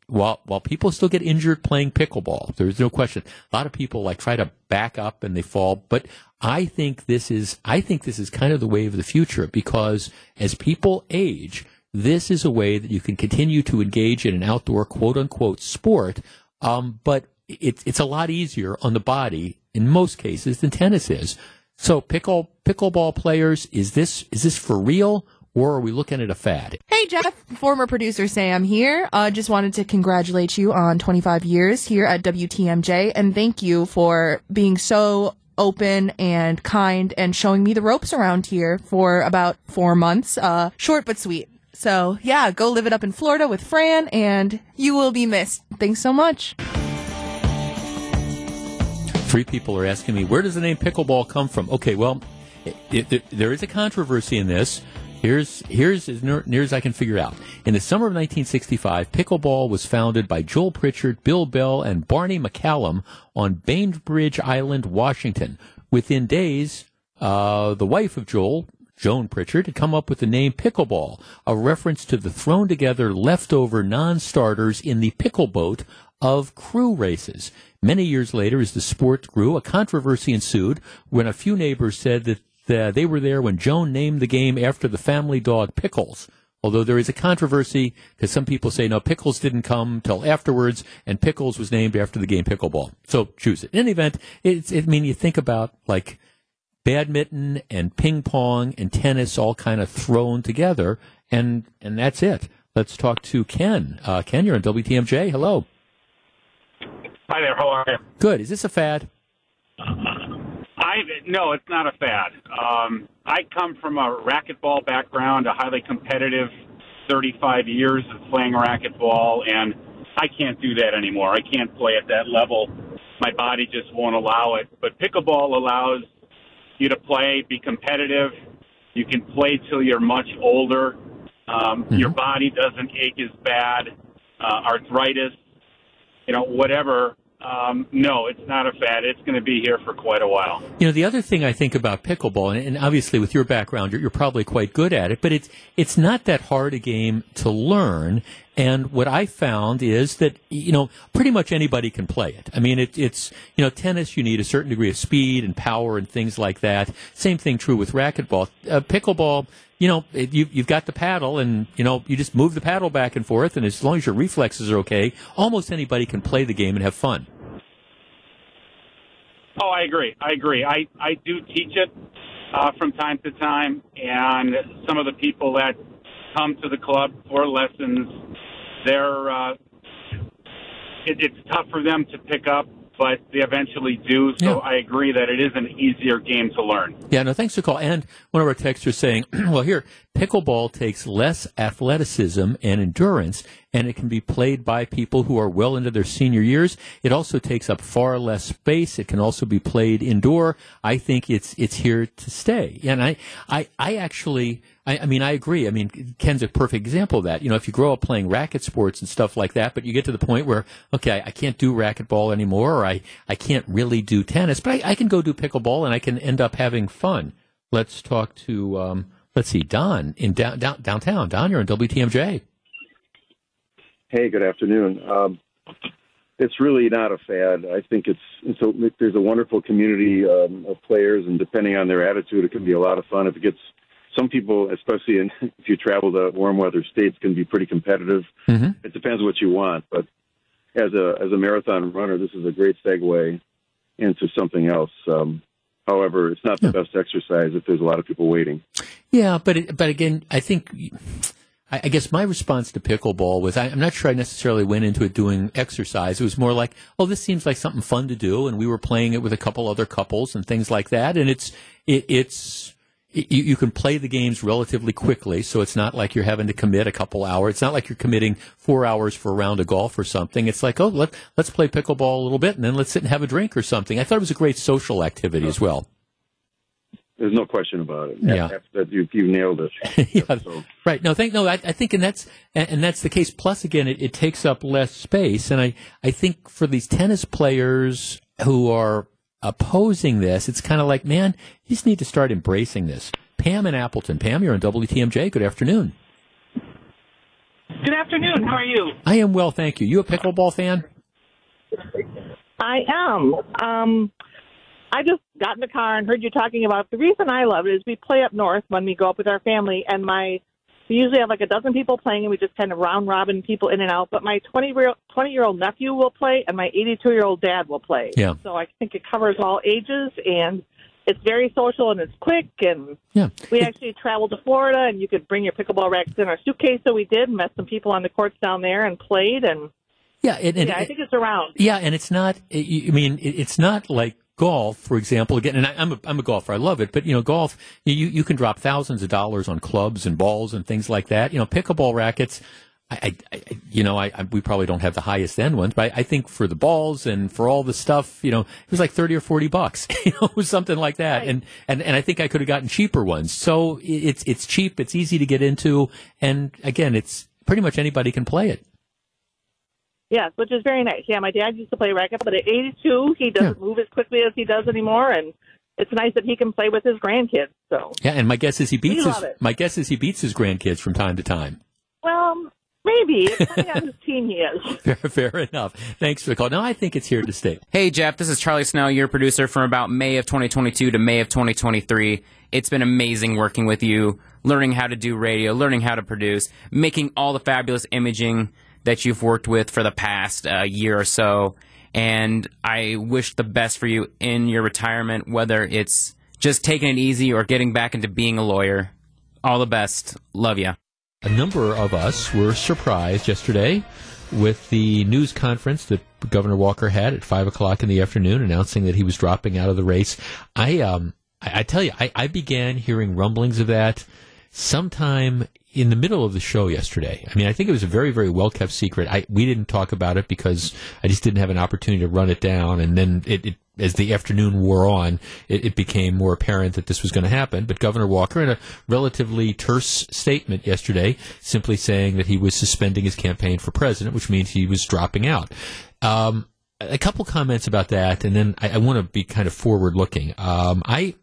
Speaker 3: while while people still get injured playing pickleball, there's no question. A lot of people like try to back up and they fall, but I think this is I think this is kind of the way of the future because as people age, this is a way that you can continue to engage in an outdoor quote unquote sport, um, but it's it's a lot easier on the body in most cases than tennis is. So pickle pickleball players, is this is this for real? or are we looking at a fad?
Speaker 11: Hey, Jeff, former producer Sam here. Uh, just wanted to congratulate you on 25 years here at WTMJ and thank you for being so open and kind and showing me the ropes around here for about four months. Uh, short but sweet. So yeah, go live it up in Florida with Fran and you will be missed. Thanks so much.
Speaker 3: Three people are asking me, where does the name pickleball come from? Okay, well, it, it, there is a controversy in this. Here's here's as near, near, as I can figure out. In the summer of 1965, pickleball was founded by Joel Pritchard, Bill Bell, and Barney McCallum on Bainbridge Island, Washington. Within days, uh, the wife of Joel, Joan Pritchard, had come up with the name pickleball, a reference to the thrown together leftover non-starters in the pickle boat of crew races. Many years later, as the sport grew, a controversy ensued when a few neighbors said that uh, they were there when Joan named the game after the family dog Pickles. Although there is a controversy because some people say no, Pickles didn't come till afterwards, and Pickles was named after the game pickleball. So choose it. In any event, it's. I mean, you think about like badminton and ping pong and tennis all kind of thrown together, and and that's it. Let's talk to Ken. Uh, Ken, you're on WTMJ. Hello.
Speaker 12: Hi there. How are you?
Speaker 3: Good. Is this a fad?
Speaker 12: I no, it's not a fad. Um, I come from a racquetball background, a highly competitive, 35 years of playing racquetball, and I can't do that anymore. I can't play at that level. My body just won't allow it. But pickleball allows you to play, be competitive. You can play till you're much older. Um,
Speaker 3: Mm-hmm.
Speaker 12: Your body doesn't ache as bad. Uh, arthritis, you know, whatever. Um, no, it's not a fad. It's going to be here for quite a while.
Speaker 3: You know, the other thing I think about pickleball, and, and obviously with your background, you're, you're probably quite good at it, but it's it's not that hard a game to learn. And what I found is that you know pretty much anybody can play it. I mean, it, it's you know tennis you need a certain degree of speed and power and things like that. Same thing true with racquetball. Uh, pickleball, you know, it, you, you've got the paddle, and you know you just move the paddle back and forth, and as long as your reflexes are okay, almost anybody can play the game and have fun.
Speaker 12: Oh, I agree. I agree. I, I do teach it uh, from time to time, and some of the people that come to the club for lessons, they're uh, it, it's tough for them to pick up, but they eventually do. So I agree that it is an easier game to learn.
Speaker 3: Yeah, no, thanks for the call. And one of our texters saying, well, here, pickleball takes less athleticism and endurance, and it can be played by people who are well into their senior years. It also takes up far less space. It can also be played indoor. I think it's it's here to stay. And I I, I actually. I, I mean, I agree. I mean, Ken's a perfect example of that. You know, if you grow up playing racket sports and stuff like that, but you get to the point where, okay, I can't do racquetball anymore, or I, I can't really do tennis, but I, I can go do pickleball and I can end up having fun. Let's talk to, um, let's see, Don in down, down, downtown. Don, you're on WTMJ.
Speaker 13: Hey, good afternoon. Um, it's really not a fad. I think it's and so there's a wonderful community um, of players, and depending on their attitude, it can be a lot of fun. If it gets some people, especially in, if you travel to warm weather states, can be pretty competitive. It depends what you want, but as a as a marathon runner, this is a great segue into something else. Um, however, it's not the best exercise if there's a lot of people waiting.
Speaker 3: Yeah, but it, but again, I think I, I guess my response to pickleball was I, I'm not sure I necessarily went into it doing exercise. It was more like, oh, this seems like something fun to do, and we were playing it with a couple other couples and things like that. And it's it, it's you, you can play the games relatively quickly, so it's not like you're having to commit a couple hours. It's not like you're committing four hours for a round of golf or something. It's like, oh, let, let's play pickleball a little bit, and then let's sit and have a drink or something. I thought it was a great social activity as well.
Speaker 13: There's no question about it.
Speaker 3: Yeah.
Speaker 13: That, you you nailed it.
Speaker 3: yeah, right. No, thank no. I, I think, and that's and, and that's the case. Plus, again, it, it takes up less space, and I I think for these tennis players who are opposing this, it's kind of like, man, you just need to start embracing this. Pam in Appleton. Pam, you're on WTMJ. Good afternoon.
Speaker 14: Good afternoon. How are you?
Speaker 3: I am well, thank you. You a pickleball fan?
Speaker 14: I am. Um, I just got in the car and heard you talking about the reason I love it is we play up north when we go up with our family, and my we usually have like a dozen people playing, and we just kind of round robin people in and out. But my twenty year twenty year old nephew will play, and my eighty two year old dad will play.
Speaker 3: Yeah.
Speaker 14: So I think it covers all ages, and it's very social and it's quick. And
Speaker 3: yeah.
Speaker 14: we actually traveled to Florida, and you could bring your pickleball racks in our suitcase. So we did, and met some people on the courts down there, and played. And
Speaker 3: Yeah, and
Speaker 14: yeah, I think it's around.
Speaker 3: Yeah, and it's not. I mean, it's not like golf, for example. Again, and I, I'm a I'm a golfer. I love it, but you know, golf you you can drop thousands of dollars on clubs and balls and things like that. You know, pickleball rackets. I, I, I you know, I, I we probably don't have the highest end ones, but I, I think for the balls and for all the stuff, you know, it was like thirty or forty bucks. you know, it was something like that, and and and I think I could have gotten cheaper ones. So it's it's cheap, it's easy to get into, and again, it's pretty much anybody can play it.
Speaker 14: Yes, which is very nice. Yeah, my dad used to play racquetball, but at 82, he doesn't move as quickly as he does anymore, and it's nice that he can play with his grandkids. So,
Speaker 3: Yeah, and my guess is he beats
Speaker 14: We
Speaker 3: his my guess is he beats his grandkids from time to time.
Speaker 14: well, Maybe, depending on whose team he is.
Speaker 3: Fair, fair enough. Thanks for the call. Now I think it's here to stay.
Speaker 15: Hey, Jeff, this is Charlie Snell, your producer from about May of 2022 to May of 2023. It's been amazing working with you, learning how to do radio, learning how to produce, making all the fabulous imaging that you've worked with for the past uh, year or so. And I wish the best for you in your retirement, whether it's just taking it easy or getting back into being a lawyer. All the best. Love you.
Speaker 3: A number of us were surprised yesterday with the news conference that Governor Walker had at five o'clock in the afternoon, announcing that he was dropping out of the race. I um, I, I tell you, I, I began hearing rumblings of that sometime in the middle of the show yesterday. I mean, I think it was a very, very well kept secret. I we didn't talk about it because I just didn't have an opportunity to run it down, and then it, it as the afternoon wore on, it, it became more apparent that this was going to happen. But Governor Walker, in a relatively terse statement yesterday, simply saying that he was suspending his campaign for president, which means he was dropping out. Um, a couple comments about that, and then I, I want to be kind of forward looking. Um, I.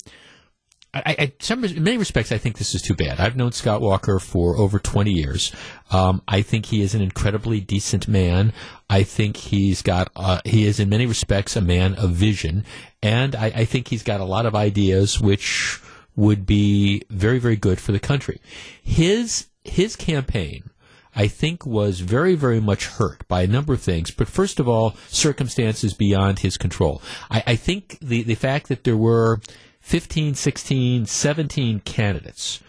Speaker 3: I, I, some, in many respects, I think this is too bad. I've known Scott Walker for over 20 years. Um, I think he is an incredibly decent man. I think he's got, uh, he is in many respects a man of vision. And I, I think he's got a lot of ideas which would be very, very good for the country. His, his campaign, I think was very, very much hurt by a number of things. But first of all, circumstances beyond his control. I, I think the, the fact that there were 15, 16, 17 candidates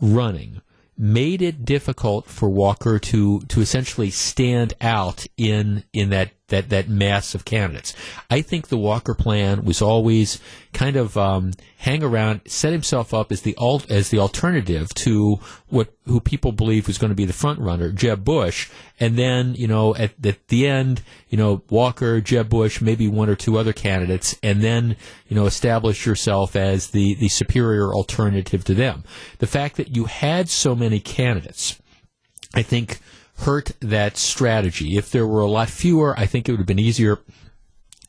Speaker 3: running made it difficult for Walker to to essentially stand out in in that that that mass of candidates. I think the Walker plan was always kind of um, hang around, set himself up as the alt as the alternative to what who people believe was going to be the front runner, Jeb Bush, and then you know at, at the end, you know Walker, Jeb Bush, maybe one or two other candidates, and then you know establish yourself as the the superior alternative to them. The fact that you had so many candidates, I think hurt that strategy. If there were a lot fewer, I think it would have been easier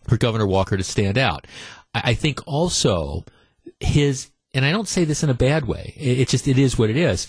Speaker 3: for Governor Walker to stand out. I, think also his and I don't say this in a bad way. It, just it is what it is.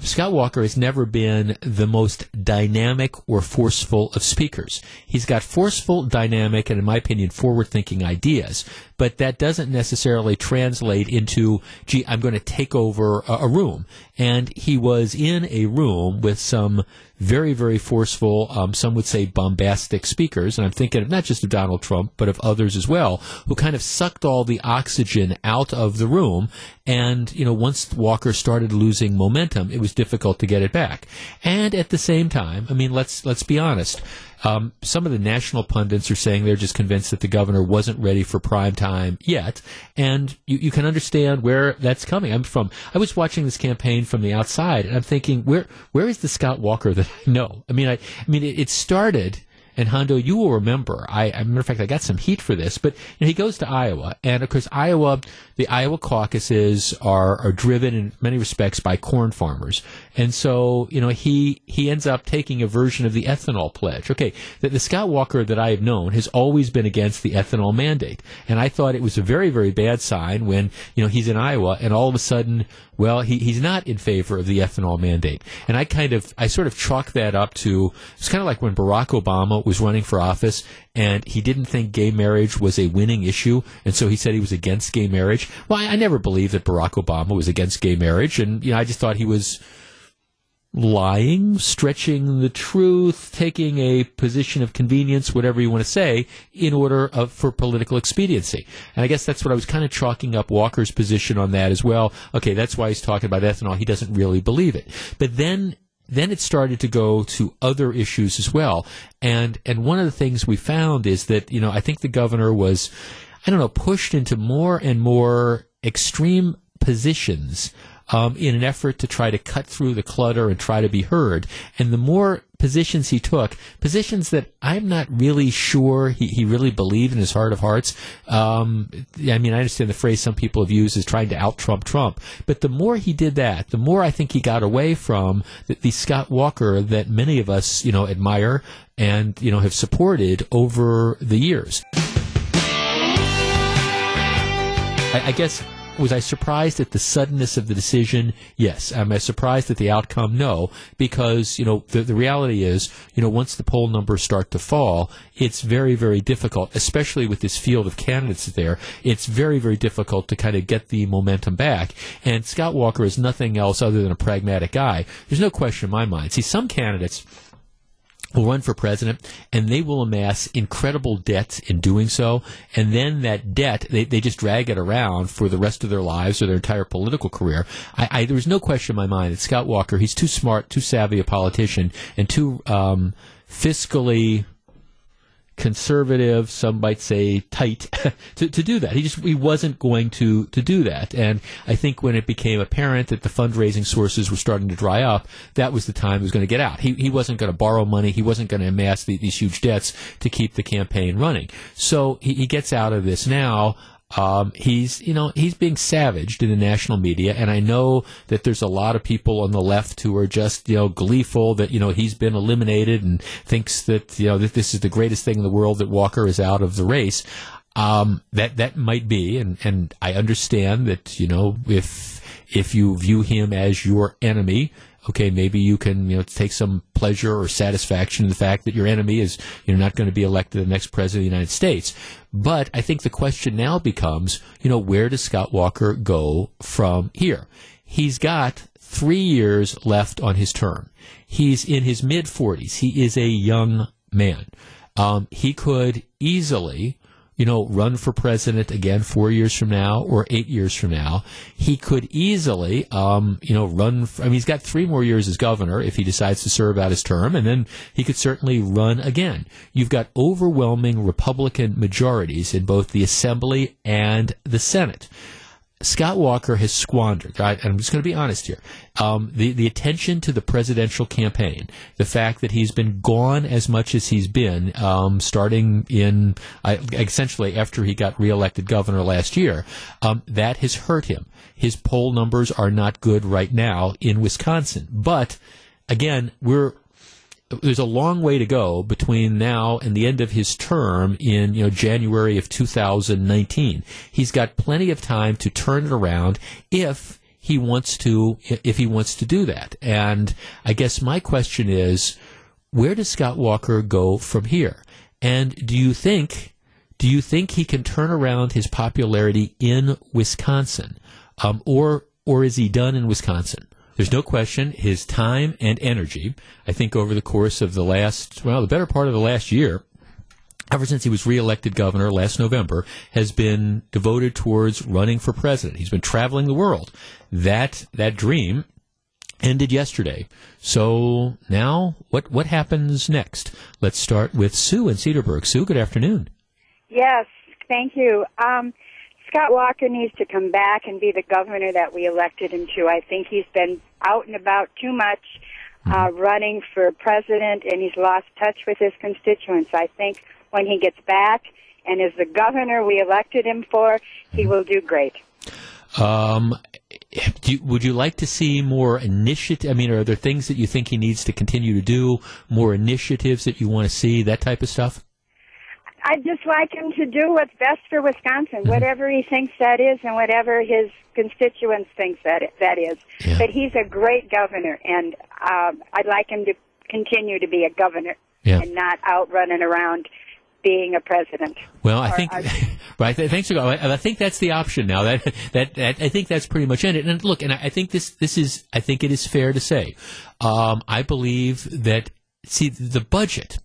Speaker 3: Scott Walker has never been the most dynamic or forceful of speakers. He's got forceful, dynamic, and in my opinion, forward-thinking ideas. But that doesn't necessarily translate into, gee, I'm going to take over a, a room. And he was in a room with some very, very forceful, um, some would say bombastic speakers. And I'm thinking of not just of Donald Trump, but of others as well, who kind of sucked all the oxygen out of the room. And, you know, once Walker started losing momentum, it was difficult to get it back. And at the same time, I mean, let's, let's be honest. Um, some of the national pundits are saying they're just convinced that the governor wasn't ready for prime time yet, and you, you can understand where that's coming. I'm from. I was watching this campaign from the outside, and I'm thinking, where where is the Scott Walker that I know? I mean, I I mean, it, it started. And Hondo, you will remember. I, a matter of fact, I got some heat for this, but you know, he goes to Iowa, and of course, Iowa, the Iowa caucuses are are driven in many respects by corn farmers, and so you know he he ends up taking a version of the ethanol pledge. Okay, the, the Scott Walker that I have known has always been against the ethanol mandate, and I thought it was a very very bad sign when you know he's in Iowa, and all of a sudden, well, he, he's not in favor of the ethanol mandate, and I kind of I sort of chalk that up to it's kind of like when Barack Obama was running for office and he didn't think gay marriage was a winning issue, and so he said he was against gay marriage. Well, I, I never believed that Barack Obama was against gay marriage, and you know, I just thought he was lying, stretching the truth, taking a position of convenience, whatever you want to say, in order of, for political expediency. And I guess that's what I was kind of chalking up Walker's position on that as well. Okay, that's why he's talking about ethanol. He doesn't really believe it. But then then it started to go to other issues as well. And and one of the things we found is that, you know, I think the governor was I don't know, pushed into more and more extreme positions um, in an effort to try to cut through the clutter and try to be heard. And the more positions he took, positions that I'm not really sure he, he really believed in his heart of hearts. Um, I mean, I understand the phrase some people have used is trying to out Trump Trump, but the more he did that, the more I think he got away from the, the Scott Walker that many of us, you know, admire and, you know, have supported over the years. I, I guess was I surprised at the suddenness of the decision? Yes. Am I surprised at the outcome? No, because you know the the reality is, you know, once the poll numbers start to fall, it's very very difficult, especially with this field of candidates there. It's very very difficult to kind of get the momentum back. And Scott Walker is nothing else other than a pragmatic guy. There's no question in my mind. See, some candidates will run for president and they will amass incredible debts in doing so. And then that debt, they, they just drag it around for the rest of their lives or their entire political career. I, I, there's no question in my mind that Scott Walker, he's too smart, too savvy a politician, and too um, fiscally conservative, some might say tight, to, to do that. He just he wasn't going to to do that. And I think when it became apparent that the fundraising sources were starting to dry up, that was the time he was going to get out. He he wasn't going to borrow money. He wasn't going to amass the, these huge debts to keep the campaign running. So he, he gets out of this now. Um, he's, you know, he's being savaged in the national media, and I know that there's a lot of people on the left who are just, you know, gleeful that you know he's been eliminated and thinks that you know that this is the greatest thing in the world that Walker is out of the race. Um, that that might be, and and I understand that you know if if you view him as your enemy, okay, maybe you can you know take some pleasure or satisfaction in the fact that your enemy is you know not going to be elected the next president of the United States. But I think the question now becomes, you know, where does Scott Walker go from here? He's got three years left on his term. He's in his mid 40s. He is a young man. Um, he could easily you know, run for president again four years from now or eight years from now. He could easily, um, you know, run. For, I mean, he's got three more years as governor if he decides to serve out his term, and then he could certainly run again. You've got overwhelming Republican majorities in both the Assembly and the Senate. Scott Walker has squandered, right? And I'm just going to be honest here. Um, the, the attention to the presidential campaign, the fact that he's been gone as much as he's been, um, starting in uh, essentially after he got reelected governor last year, um, that has hurt him. His poll numbers are not good right now in Wisconsin. But again, we're there's a long way to go between now and the end of his term in you know January of 2019. He's got plenty of time to turn it around if he wants to if he wants to do that. And I guess my question is where does Scott Walker go from here? And do you think do you think he can turn around his popularity in Wisconsin? Um, or or is he done in Wisconsin? There's no question his time and energy, I think over the course of the last, well, the better part of the last year, ever since he was reelected governor last November, has been devoted towards running for president. He's been traveling the world. That, that dream ended yesterday. So now what, what happens next? Let's start with Sue in Cedarburg. Sue, good afternoon.
Speaker 16: Yes, thank you. Um, Scott Walker needs to come back and be the governor that we elected him to. I think he's been out and about too much, uh, mm-hmm. running for president, and he's lost touch with his constituents. I think when he gets back and is the governor we elected him for, he will do great.
Speaker 3: Um, you, would you like to see more initiative? I mean, are there things that you think he needs to continue to do? More initiatives that you want to see? That type of stuff.
Speaker 16: I'd just like him to do what's best for Wisconsin, mm-hmm. whatever he thinks that is, and whatever his constituents thinks that that is. Yeah. But he's a great governor, and um, I'd like him to continue to be a governor yeah. and not out running around being a president.
Speaker 3: Well, I think, right. Thanks for I think that's the option now. That, that, that I think that's pretty much it. And look, and I, I think this this is I think it is fair to say. Um, I believe that see the budget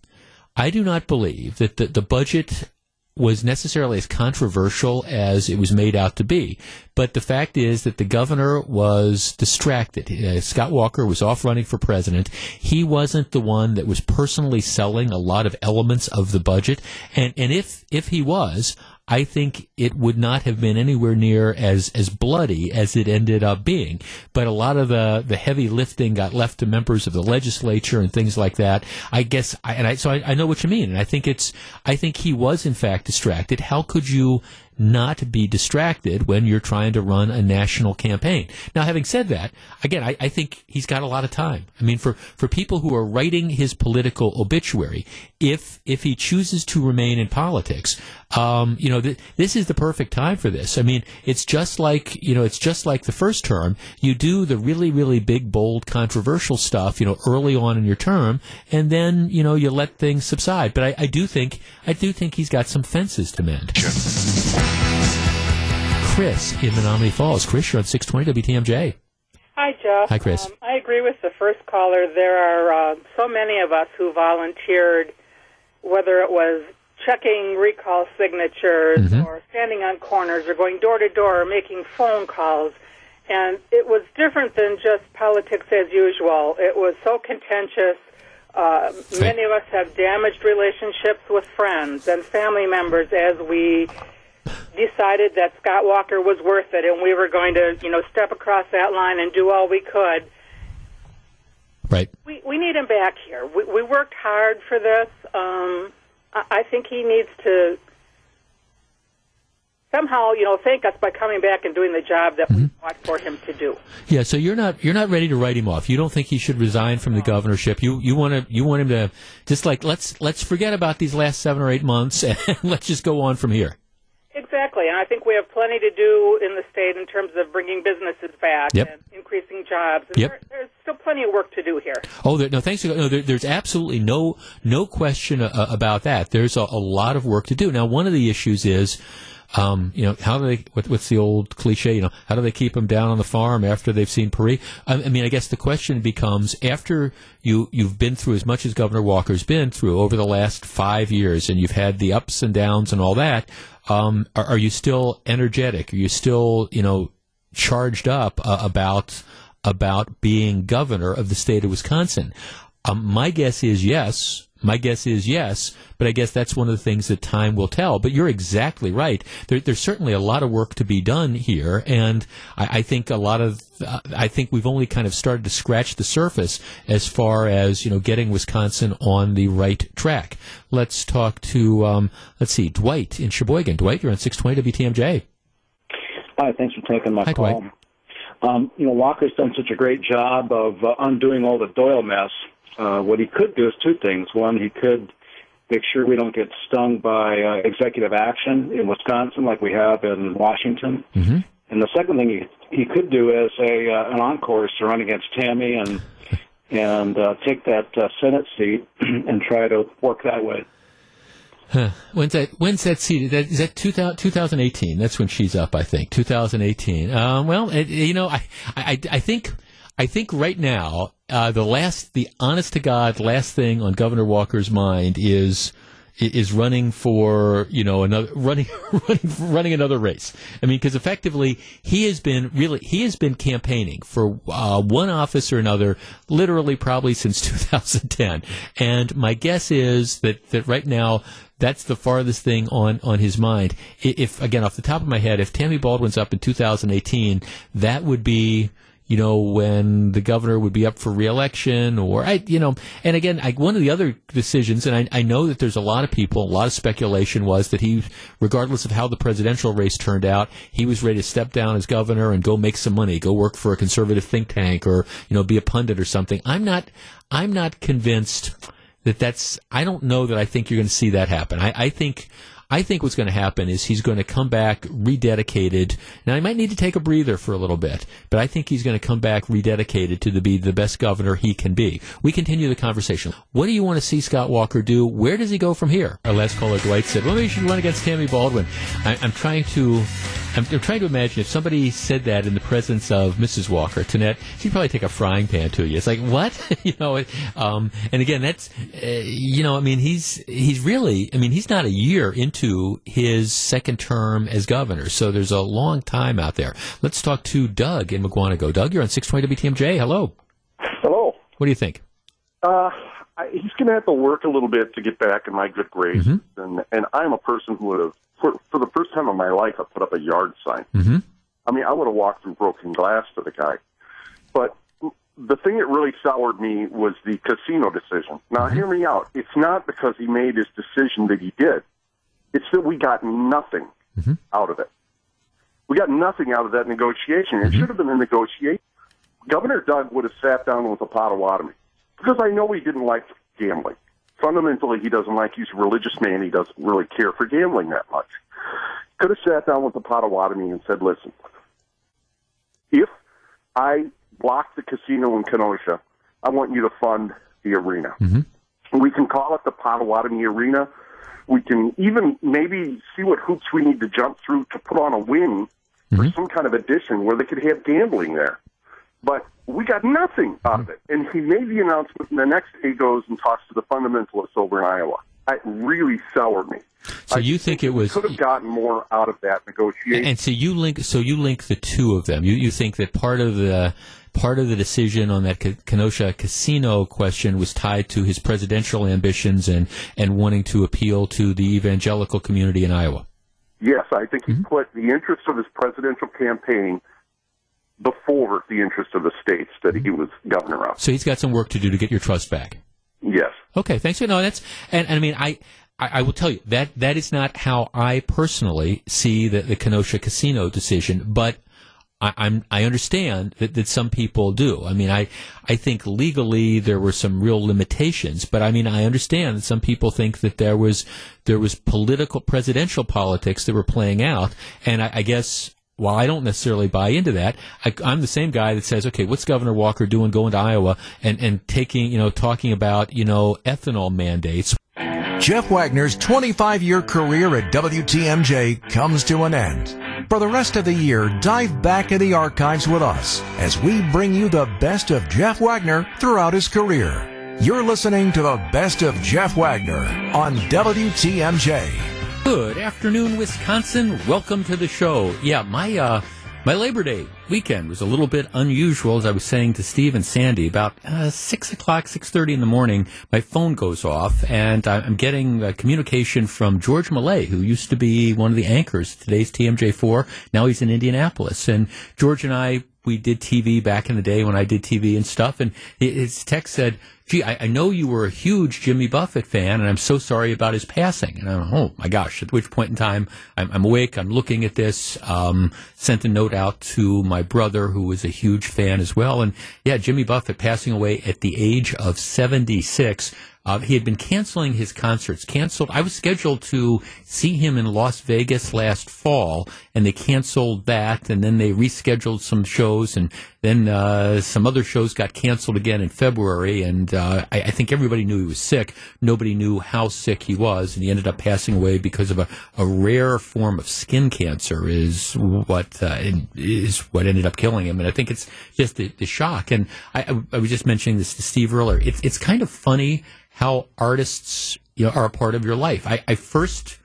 Speaker 3: I do not believe that the, the budget was necessarily as controversial as it was made out to be. But the fact is that the governor was distracted. Uh, Scott Walker was off running for president. He wasn't the one that was personally selling a lot of elements of the budget. And, and if, if he was, I think it would not have been anywhere near as, as bloody as it ended up being. But a lot of the, the heavy lifting got left to members of the legislature and things like that. I guess, I, and I, so I, I know what you mean. And I think it's, I think he was in fact distracted. How could you not be distracted when you're trying to run a national campaign. Now, having said that, again, I, I think he's got a lot of time. I mean, for, for people who are writing his political obituary, if if he chooses to remain in politics, um, you know, th- this is the perfect time for this. I mean, it's just like you know, it's just like the first term. You do the really, really big, bold, controversial stuff, you know, early on in your term, and then you know you let things subside. But I, I do think I do think he's got some fences to mend. Chris in Menomonee Falls. Chris, you're on 620 WTMJ.
Speaker 17: Hi, Jeff.
Speaker 3: Hi, Chris.
Speaker 17: Um, I agree with the first caller. There are uh, so many of us who volunteered, whether it was checking recall signatures
Speaker 3: Mm-hmm.
Speaker 17: or standing on corners or going door to door or making phone calls. And it was different than just politics as usual. It was so contentious. Uh, many of us have damaged relationships with friends and family members as we decided that Scott Walker was worth it, and we were going to, you know, step across that line and do all we could.
Speaker 3: Right.
Speaker 17: We we need him back here. We we worked hard for this. Um, I, think he needs to somehow, you know, thank us by coming back and doing the job that we mm-hmm. fought for him to do.
Speaker 3: Yeah, so you're not you're not ready to write him off. You don't think he should resign from the governorship. You you want to you want him to just like let's let's forget about these last seven or eight months and let's just go on from here.
Speaker 17: Exactly, and I think we have plenty to do in the state in terms of bringing businesses back
Speaker 3: Yep.
Speaker 17: and increasing jobs. And
Speaker 3: Yep.
Speaker 17: there, there's still plenty of work to do here.
Speaker 3: Oh, there, no, thanks. No, there, there's absolutely no no question uh, about that. There's a, a lot of work to do. Now, one of the issues is. Um, you know, how do they, what, what's the old cliche, you know, how do they keep them down on the farm after they've seen Paris? I, I mean, I guess the question becomes after you, you've been through as much as Governor Walker's been through over the last five years and you've had the ups and downs and all that, um, are, are you still energetic? Are you still, you know, charged up uh, about about being governor of the state of Wisconsin? Um, my guess is yes. My guess is yes, but I guess that's one of the things that time will tell. But you're exactly right. There, there's certainly a lot of work to be done here, and I, I think a lot of uh, I think we've only kind of started to scratch the surface as far as you know getting Wisconsin on the right track. Let's talk to um, let's see, Dwight in Sheboygan. Dwight, you're on 620 WTMJ.
Speaker 18: Hi, thanks for taking my
Speaker 3: Hi,
Speaker 18: call.
Speaker 3: Dwight.
Speaker 18: Um, you know, Walker's done such a great job of uh, undoing all the Doyle mess. Uh, what he could do is two things. One, he could make sure we don't get stung by uh, executive action in Wisconsin like we have in Washington.
Speaker 3: Mm-hmm.
Speaker 18: And the second thing he, he could do is a uh, an encore to run against Tammy and and uh, take that uh, Senate seat and try to work that way.
Speaker 3: Huh. When's that? When's that seat? That, is that 2000, 2018? That's when she's up, I think. 2018. Um, well, it, you know, I, I, I think, I think right now, uh, the last, the honest to God last thing on Governor Walker's mind is is running for you know another running running running another race. I mean, because effectively he has been really he has been campaigning for uh, one office or another, literally probably since 2010. And my guess is that that right now that's the farthest thing on on his mind. If again off the top of my head, if Tammy Baldwin's up in 2018, that would be you know, when the governor would be up for reelection or I, you know, and again, I, one of the other decisions, and I, I know that there's a lot of people, a lot of speculation was that he, regardless of how the presidential race turned out, he was ready to step down as governor and go make some money, go work for a conservative think tank or, you know, be a pundit or something. I'm not, I'm not convinced that that's, I don't know that I think you're going to see that happen. I, I think, I think what's going to happen is he's going to come back rededicated. Now he might need to take a breather for a little bit, but I think he's going to come back rededicated to the, be the best governor he can be. We continue the conversation. What do you want to see Scott Walker do? Where does he go from here? Our last caller, Dwight, said, "Well, maybe you should run against Tammy Baldwin." I, I'm trying to, I'm, I'm trying to imagine if somebody said that in the presence of Mrs. Walker, Tonette, she'd probably take a frying pan to you. It's like what, you know? Um, and again, that's, uh, you know, I mean, he's he's really, I mean, he's not a year into his second term as governor, so there's a long time out there. Let's talk to Doug in Mukwonago. Doug, you're on 620 WTMJ. Hello.
Speaker 19: Hello.
Speaker 3: What do you think?
Speaker 19: Uh, I, he's going to have to work a little bit to get back in my good graces,
Speaker 3: Mm-hmm.
Speaker 19: and and I'm a person who would have, for, for the first time in my life, I put up a yard sign.
Speaker 3: Mm-hmm.
Speaker 19: I mean, I would have walked through broken glass for the guy. But the thing that really soured me was the casino decision. Now, mm-hmm. hear me out. It's not because he made his decision that he did. It's that we got nothing. Mm-hmm. out of it. We got nothing out of that negotiation. It mm-hmm. should have been a negotiation. Governor Doug would have sat down with a Potawatomi because I know he didn't like gambling. Fundamentally, he doesn't like. He's a religious man. He doesn't really care for gambling that much. Could have sat down with the Potawatomi and said, "Listen, if I block the casino in Kenosha, I want you to fund the arena. Mm-hmm. We can call it the Potawatomi Arena. We can even maybe see what hoops we need to jump through to put on a wing or mm-hmm. some kind of addition where they could have gambling there. But we got nothing out of it. And he made the announcement, and the next day he goes and talks to the fundamentalists over in Iowa. It really soured me.
Speaker 3: So you think it was
Speaker 19: Could have gotten more out of that negotiation.
Speaker 3: And so you link so you link the two of them. You you think that part of the part of the decision on that Kenosha casino question was tied to his presidential ambitions and and wanting to appeal to the evangelical community in Iowa.
Speaker 19: Yes, I think he
Speaker 3: Mm-hmm.
Speaker 19: put the interests of his presidential campaign before the interest of the states that he was governor of.
Speaker 3: So he's got some work to do to get your trust back.
Speaker 19: Yes.
Speaker 3: Okay, thanks. No, that's and, and I mean I, I I will tell you that that is not how I personally see the, the Kenosha casino decision, but I, I'm I understand that, that some people do. I mean I I think legally there were some real limitations, but I mean I understand that some people think that there was there was political presidential politics that were playing out, and I, I guess while I don't necessarily buy into that, I, I'm the same guy that says, okay, what's Governor Walker doing going to Iowa and, and taking, you know, talking about, you know, ethanol mandates?
Speaker 2: Jeff Wagner's 25 year career at WTMJ comes to an end. For the rest of the year, dive back in the archives with us as we bring you the best of Jeff Wagner throughout his career. You're listening to the best of Jeff Wagner on WTMJ.
Speaker 3: Good afternoon, Wisconsin. Welcome to the show. Yeah, my uh, my Labor Day weekend was a little bit unusual. As I was saying to Steve and Sandy, about uh, six o'clock, six thirty in the morning, my phone goes off, and I'm getting uh, communication from George Millay, who used to be one of the anchors today's TMJ4. Now he's in Indianapolis, and George and I we did TV back in the day when I did TV and stuff, and his text said, "Gee, I, I know you were a huge Jimmy Buffett fan, and I'm so sorry about his passing." And I'm, oh my gosh! At which point in time, I'm, I'm awake, I'm looking at this. Um, sent a note out to my brother, who was a huge fan as well, and yeah, Jimmy Buffett passing away at the age of 76. Uh, he had been canceling his concerts. Canceled. I was scheduled to see him in Las Vegas last fall, and they canceled that. And then they rescheduled some shows, and then uh, some other shows got canceled again in February. And uh, I, I think everybody knew he was sick. Nobody knew how sick he was, and he ended up passing away because of a, a rare form of skin cancer. Is what uh, is what ended up killing him. And I think it's just the, the shock. And I, I, was just mentioning this to Steve earlier. It's it's kind of funny how artists you know, are a part of your life. I, I first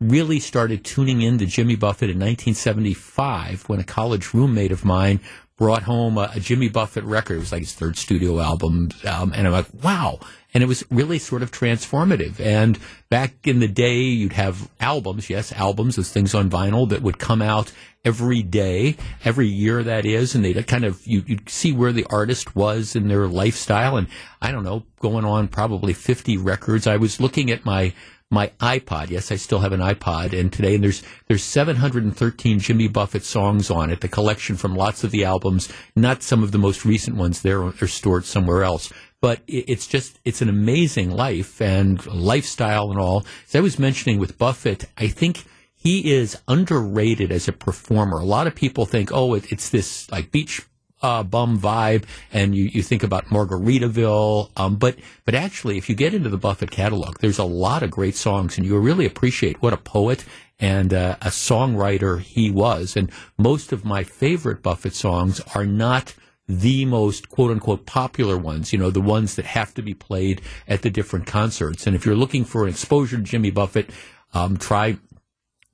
Speaker 3: really started tuning in to Jimmy Buffett in 1975 when a college roommate of mine brought home a, a Jimmy Buffett record. It was like his third studio album. Um, and I'm like, wow. And it was really sort of transformative. And back in the day, you'd have albums, yes, albums, those things on vinyl that would come out every day, every year that is, and they'd kind of, you, you'd see where the artist was in their lifestyle. And I don't know, going on probably 50 records. I was looking at my, my iPod. Yes, I still have an iPod, and today and there's there's 713 Jimmy Buffett songs on it. The collection from lots of the albums, not some of the most recent ones. They're they're stored somewhere else. But it, it's just it's an amazing life and lifestyle and all. As I was mentioning with Buffett, I think he is underrated as a performer. A lot of people think, oh, it, it's this like beach uh, bum vibe, and you, you think about Margaritaville. Um, but but actually, if you get into the Buffett catalog, there's a lot of great songs, and you really appreciate what a poet and uh, a songwriter he was. And most of my favorite Buffett songs are not the most quote unquote popular ones, you know, the ones that have to be played at the different concerts. And if you're looking for an exposure to Jimmy Buffett, um, try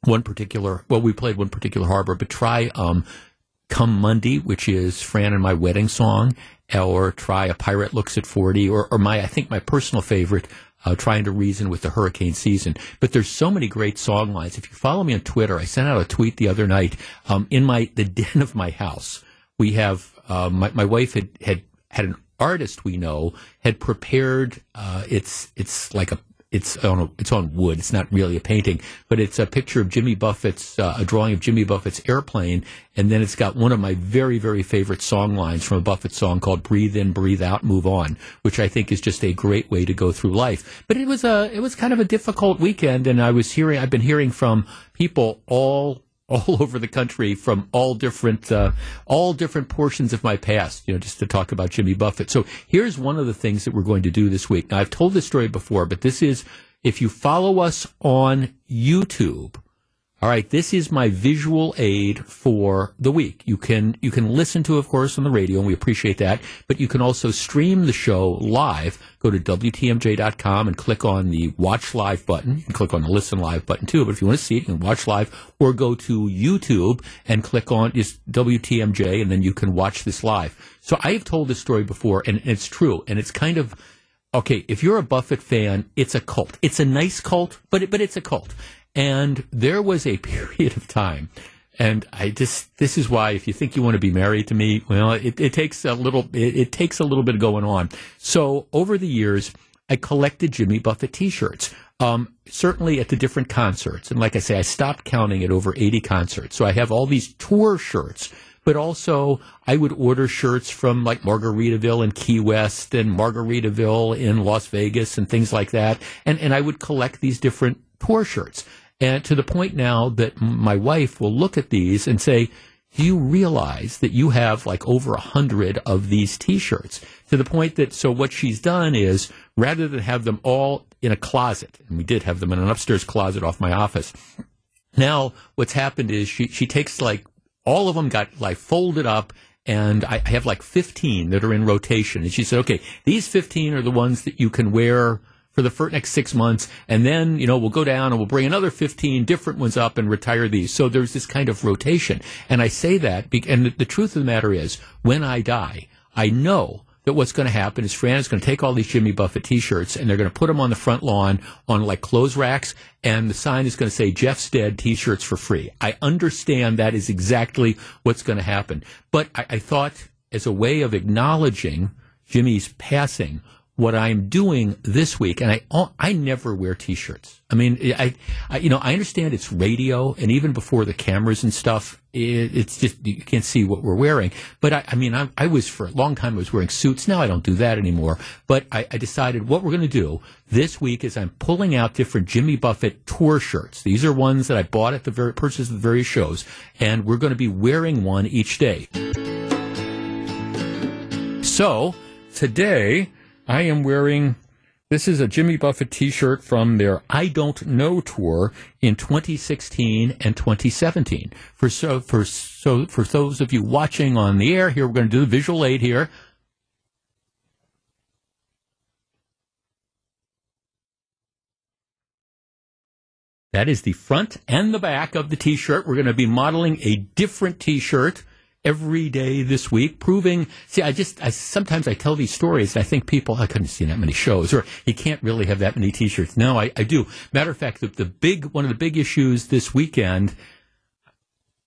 Speaker 3: one particular, well, we played one particular harbor, but try, um, Come Monday, which is Fran and my wedding song, or try A Pirate Looks at 40, or, or my, I think my personal favorite, uh, Trying to Reason with the Hurricane Season. But there's so many great song lines. If you follow me on Twitter, I sent out a tweet the other night, um, in my, the den of my house, we have, uh, my, my wife had, had, had an artist we know had prepared, uh, it's, it's like a, it's on it's on wood. It's not really a painting, but it's a picture of Jimmy Buffett's uh, a drawing of Jimmy Buffett's airplane, and then it's got one of my very very favorite song lines from a Buffett song called "Breathe In, Breathe Out, Move On," which I think is just a great way to go through life. But it was a it was kind of a difficult weekend, and I was hearing I've been hearing from people all all over the country from all different uh, all different portions of my past you know just to talk about Jimmy Buffett. So here's one of the things that we're going to do this week. Now I've told this story before but this is if you follow us on YouTube all right, this is my visual aid for the week. You can you can listen to, of course, on the radio, and we appreciate that. But you can also stream the show live. Go to wtmj.com and click on the Watch Live button. You can click on the Listen Live button too. But if you want to see it, you can watch live, or go to YouTube and click on just WTMJ, and then you can watch this live. So I have told this story before, and it's true, and it's kind of okay. If you're a Buffett fan, it's a cult. It's a nice cult, but it, but it's a cult. And there was a period of time, and I just this is why if you think you want to be married to me, well, it, it takes a little it, it takes a little bit going on. So over the years, I collected Jimmy Buffett T-shirts. Um, certainly at the different concerts, and like I say, I stopped counting at over eighty concerts. So I have all these tour shirts but also I would order shirts from like Margaritaville in Key West and Margaritaville in Las Vegas and things like that. And, and I would collect these different tour shirts. And to the point now that my wife will look at these and say, do you realize that you have like over a hundred of these t-shirts to the point that so what she's done is rather than have them all in a closet and we did have them in an upstairs closet off my office now what's happened is she she takes like all of them got like folded up and I have like 15 that are in rotation. And she said, okay, these 15 are the ones that you can wear for the next six months. And then, you know, we'll go down and we'll bring another 15 different ones up and retire these. So there's this kind of rotation. And I say that, and the, the truth of the matter is when I die, I know that what's going to happen is Fran is going to take all these Jimmy Buffett T-shirts and they're going to put them on the front lawn on like clothes racks, and the sign is going to say "Jeff's dead" T-shirts for free. I understand that is exactly what's going to happen, but I, I thought as a way of acknowledging Jimmy's passing, what I'm doing this week, and I oh, I never wear T-shirts. I mean, I, I you know I understand it's radio, and even before the cameras and stuff, it, it's just you can't see what we're wearing. But I, I mean, I, I, was for a long time I was wearing suits. Now I don't do that anymore. But I, I decided what we're going to do this week is I'm pulling out different Jimmy Buffett tour shirts. These are ones that I bought at the very purchase of the various shows, and we're going to be wearing one each day. So today I am wearing this is a Jimmy Buffett t-shirt from their I Don't Know tour in 2016 and 2017. For so for so for those of you watching on the air here we're going to do the visual aid here. That is the front and the back of the t-shirt. We're going to be modeling a different t-shirt every day this week, proving. See, I just I, sometimes I tell these stories. And I think people I couldn't see that many shows, or you can't really have that many T-shirts. No, I, I do. Matter of fact, the, the big one of the big issues this weekend.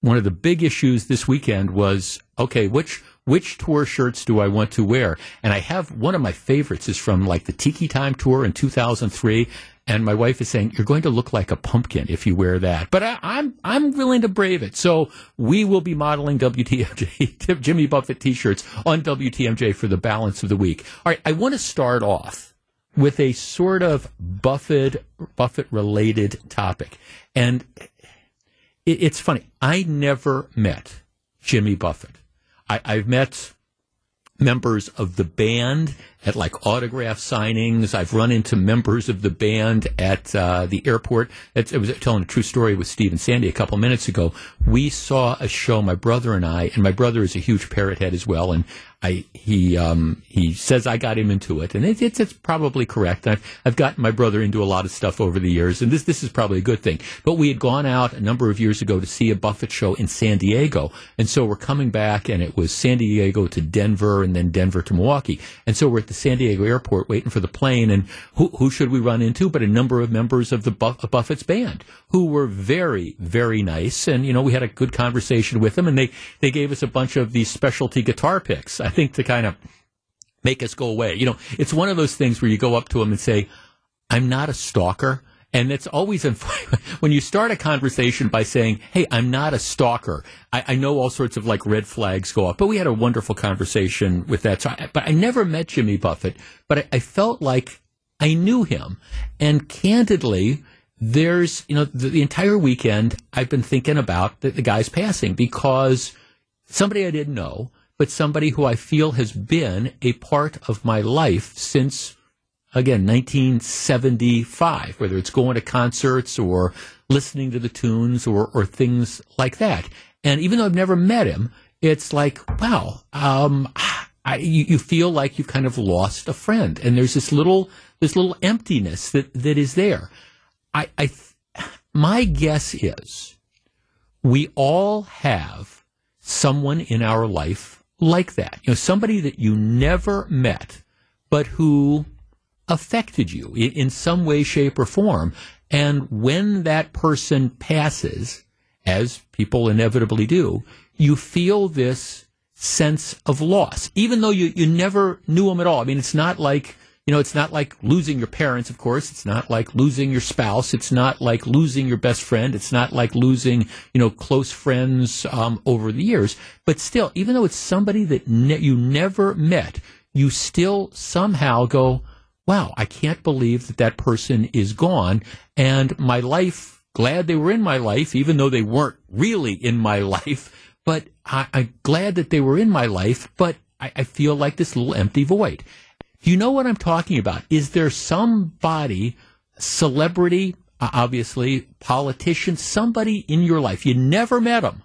Speaker 3: One of the big issues this weekend was okay, which which tour shirts do I want to wear? And I have one of my favorites is from like the Tiki Time tour in 2003. And my wife is saying, you're going to look like a pumpkin if you wear that. But I, am I'm, I'm willing to brave it. So we will be modeling WTMJ, Jimmy Buffett t-shirts on WTMJ for the balance of the week. All right. I want to start off with a sort of Buffett, Buffett related topic. And it, it's funny. I never met Jimmy Buffett. I, I've met members of the band at like autograph signings. I've run into members of the band at uh, the airport. It's, I was telling a true story with Steve and Sandy a couple minutes ago. We saw a show, my brother and I, and my brother is a huge parrot head as well, and I he um, he says I got him into it, and it, it's it's probably correct. I've I've gotten my brother into a lot of stuff over the years, and this this is probably a good thing. But we had gone out a number of years ago to see a Buffett show in San Diego, and so we're coming back, and it was San Diego to Denver, and then Denver to Milwaukee, and so we're at the San Diego airport waiting for the plane, and who who should we run into but a number of members of the Buff- Buffett's band who were very very nice, and you know we had a good conversation with them, and they they gave us a bunch of these specialty guitar picks. I think to kind of make us go away. You know, it's one of those things where you go up to them and say, I'm not a stalker. And it's always when you start a conversation by saying, "Hey, I'm not a stalker." I, I, know all sorts of like red flags go up, but we had a wonderful conversation with that. So, I, but I never met Jimmy Buffett, but I, I felt like I knew him, and candidly, there's you know the, the entire weekend I've been thinking about the, the guy's passing because somebody I didn't know, but somebody who I feel has been a part of my life since again, 1975, whether it's going to concerts or listening to the tunes or, or things like that. And even though I've never met him, it's like, wow, um, I, you, you, feel like you've kind of lost a friend. And there's this little, this little emptiness that, that is there. I, I, my guess is we all have someone in our life like that. You know, somebody that you never met, but who affected you in some way, shape, or form. And when that person passes, as people inevitably do, you feel this sense of loss, even though you, you never knew them at all. I mean, it's not like, you know, it's not like losing your parents, of course. It's not like losing your spouse. It's not like losing your best friend. It's not like losing, you know, close friends um, over the years. But still, even though it's somebody that ne- you never met, you still somehow go, wow, I can't believe that that person is gone. And my life, glad they were in my life, even though they weren't really in my life. But I, am glad that they were in my life, but I, I feel like this little empty void. You know what I'm talking about? Is there somebody, celebrity, obviously, politician, somebody in your life, you never met them,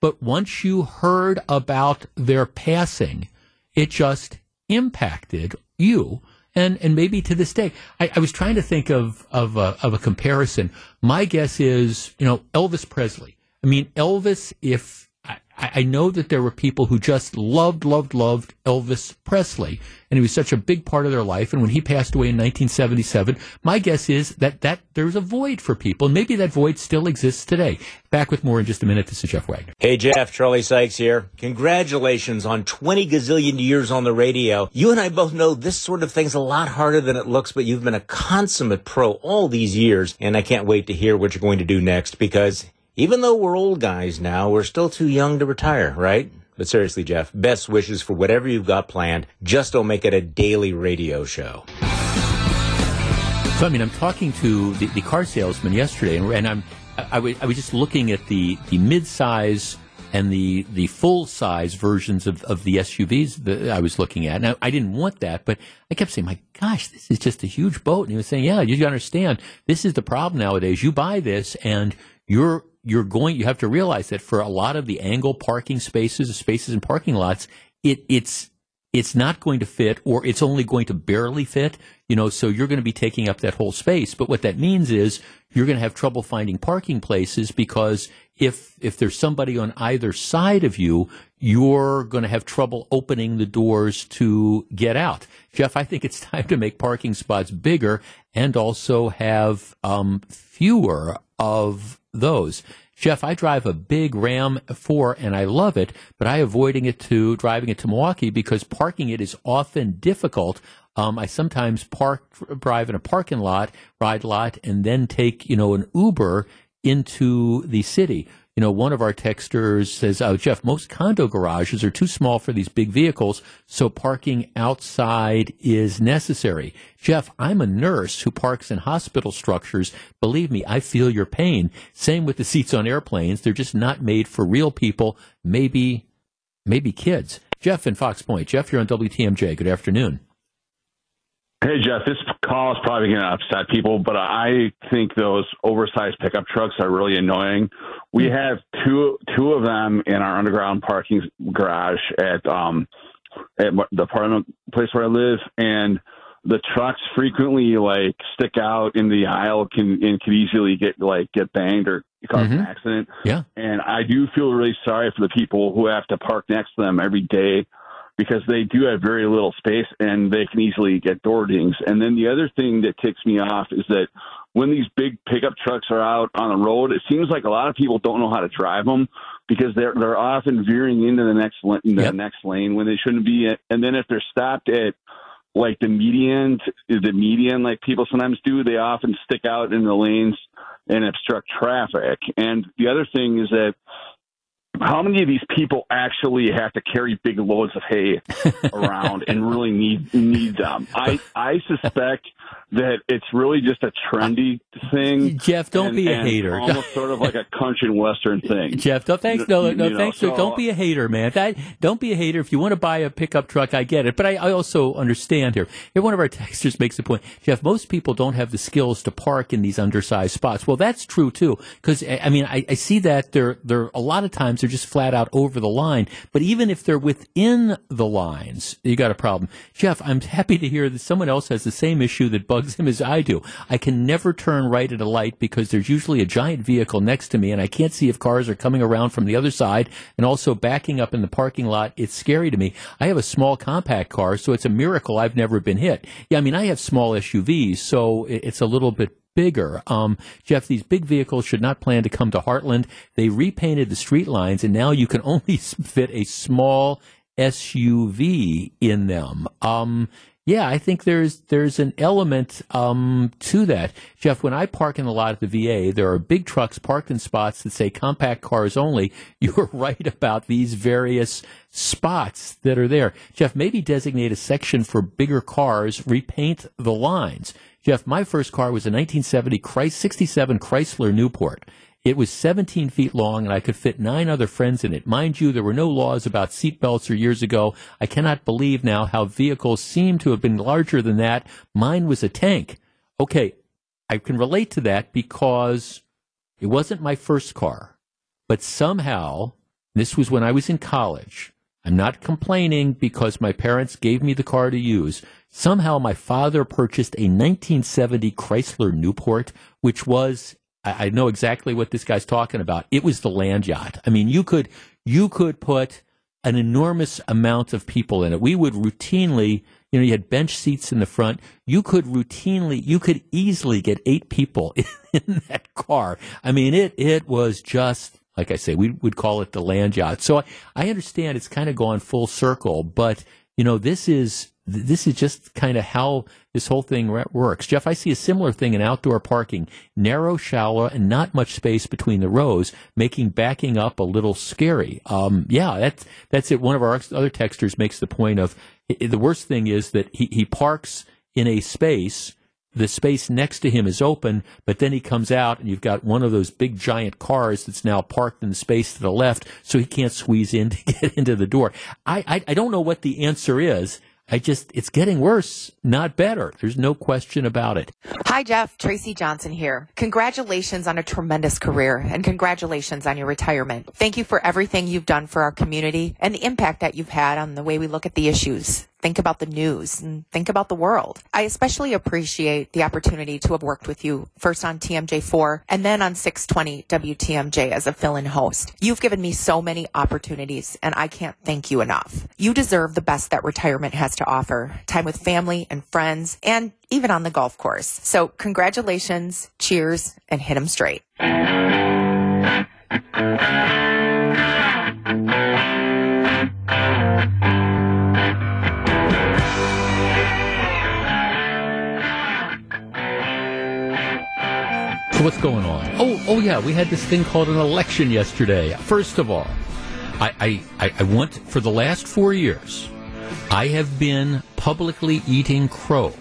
Speaker 3: but once you heard about their passing, it just impacted you and and maybe to this day, I, I was trying to think of of a, of a comparison. My guess is, you know, Elvis Presley. I mean, Elvis. If I, know that there were people who just loved, loved, loved Elvis Presley, and he was such a big part of their life. And when he passed away in 1977, my guess is that, that there's a void for people, and maybe that void still exists today. Back with more in just a minute. This is Jeff Wagner.
Speaker 20: Hey, Jeff, Charlie Sykes here. Congratulations on 20 gazillion years on the radio. You and I both know this sort of thing's a lot harder than it looks, but you've been a consummate pro all these years, and I can't wait to hear what you're going to do next because even though we're old guys now, we're still too young to retire, right? But seriously, Jeff, best wishes for whatever you've got planned. Just don't make it a daily radio show.
Speaker 3: So, I mean, I'm talking to the, the car salesman yesterday, and, and I'm, I, I, was, I was just looking at the, the mid-size and the, the full-size versions of, of the SUVs that I was looking at. Now, I didn't want that, but I kept saying, my gosh, this is just a huge boat. And he was saying, yeah, you understand, this is the problem nowadays. You buy this, and you're you're going, you have to realize that for a lot of the angle parking spaces, spaces in parking lots, it, it's, it's not going to fit or it's only going to barely fit, you know, so you're going to be taking up that whole space. But what that means is you're going to have trouble finding parking places because if, if there's somebody on either side of you, you're going to have trouble opening the doors to get out. Jeff, I think it's time to make parking spots bigger and also have um, fewer of those. Jeff, I drive a big Ram 4 and I love it, but I avoiding it to driving it to Milwaukee because parking it is often difficult. Um, I sometimes park, drive in a parking lot, ride lot, and then take, you know, an Uber into the city you know, one of our texters says, oh, Jeff, most condo garages are too small for these big vehicles, so parking outside is necessary. Jeff, I'm a nurse who parks in hospital structures. Believe me, I feel your pain. Same with the seats on airplanes. They're just not made for real people, maybe, maybe kids. Jeff in Fox Point. Jeff, you're on WTMJ. Good afternoon.
Speaker 21: Hey Jeff, this call is probably going to upset people, but I think those oversized pickup trucks are really annoying. We hmm. have two two of them in our underground parking garage at um at the apartment place where I live, and the trucks frequently like stick out in the aisle can and can easily get like get banged or cause mm-hmm. an accident.
Speaker 3: Yeah,
Speaker 21: and I do feel really sorry for the people who have to park next to them every day because they do have very little space and they can easily get door dings. And then the other thing that ticks me off is that when these big pickup trucks are out on the road, it seems like a lot of people don't know how to drive them because they're they're often veering into the next the yep. next lane when they shouldn't be. And then if they're stopped at like the median, the median, like people sometimes do, they often stick out in the lanes and obstruct traffic. And the other thing is that how many of these people actually have to carry big loads of hay around and really need need them? I I suspect that it's really just a trendy thing.
Speaker 3: Jeff, don't
Speaker 21: and-
Speaker 3: be a
Speaker 21: and
Speaker 3: hater.
Speaker 21: Almost sort of like a country and western thing.
Speaker 3: Jeff, no thanks. No, no
Speaker 21: You know,
Speaker 3: thanks.
Speaker 21: so-
Speaker 3: don't be a hater, man. That, don't be a hater. If you want to buy a pickup truck, I get it. But I, I also understand here. Here, one of our texters makes a point. Jeff, most people don't have the skills to park in these undersized spots. Well, that's true too. Because I mean, I, I see that they're they're a lot of times they're just flat out over the line. But even if they're within the lines, you got a problem. Jeff, I'm happy to hear that someone else has the same issue that bugs him as I do. I can never turn right at a light because there's usually a giant vehicle next to me and I can't see if cars are coming around from the other side and also backing up in the parking lot. It's scary to me. I have a small compact car, so it's a miracle I've never been hit. Yeah, I mean, I have small SUVs, so it's a little bit bigger. Um, Jeff, these big vehicles should not plan to come to Hartland. They repainted the street lines, and now you can only fit a small SUV in them. Um, yeah, I think there's there's an element um, to that, Jeff. When I park in the lot at the VA, there are big trucks parked in spots that say compact cars only. You're right about these various spots that are there, Jeff. Maybe designate a section for bigger cars, repaint the lines. Jeff, my first car was a 1970 Chrys- 67 Chrysler Newport. It was 17 feet long, and I could fit nine other friends in it. Mind you, there were no laws about seatbelts or years ago. I cannot believe now how vehicles seem to have been larger than that. Mine was a tank. Okay, I can relate to that because it wasn't my first car, but somehow, this was when I was in college. I'm not complaining because my parents gave me the car to use. Somehow my father purchased a 1970 Chrysler Newport, which was, I, I know exactly what this guy's talking about. It was the land yacht. I mean, you could, you could put an enormous amount of people in it. We would routinely, you know, you had bench seats in the front. You could routinely, you could easily get eight people in that car. I mean, it, it was just, like I say, we would call it the land yacht. So I, I understand it's kind of gone full circle, but you know, this is, this is just kind of how this whole thing works. Jeff, I see a similar thing in outdoor parking. Narrow, shallow, and not much space between the rows, making backing up a little scary. Um, yeah, that's, that's it. One of our other texters makes the point of the worst thing is that he, he parks in a space the space next to him is open, but then he comes out and you've got one of those big giant cars that's now parked in the space to the left, so he can't squeeze in to get into the door. I, I, I don't know what the answer is. I just, it's getting worse, not better. There's no question about it.
Speaker 22: Hi, Jeff. Tracy Johnson here. Congratulations on a tremendous career and congratulations on your retirement. Thank you for everything you've done for our community and the impact that you've had on the way we look at the issues. Think about the news and think about the world. I especially appreciate the opportunity to have worked with you first on TMJ4 and then on 620 WTMJ as a fill-in host. You've given me so many opportunities and I can't thank you enough. You deserve the best that retirement has to offer. Time with family and friends and even on the golf course. So congratulations, cheers, and hit 'em straight.
Speaker 3: So what's going on? Oh, oh yeah, we had this thing called an election yesterday. First of all, I, I, I- want for the last four years, I have been publicly eating crow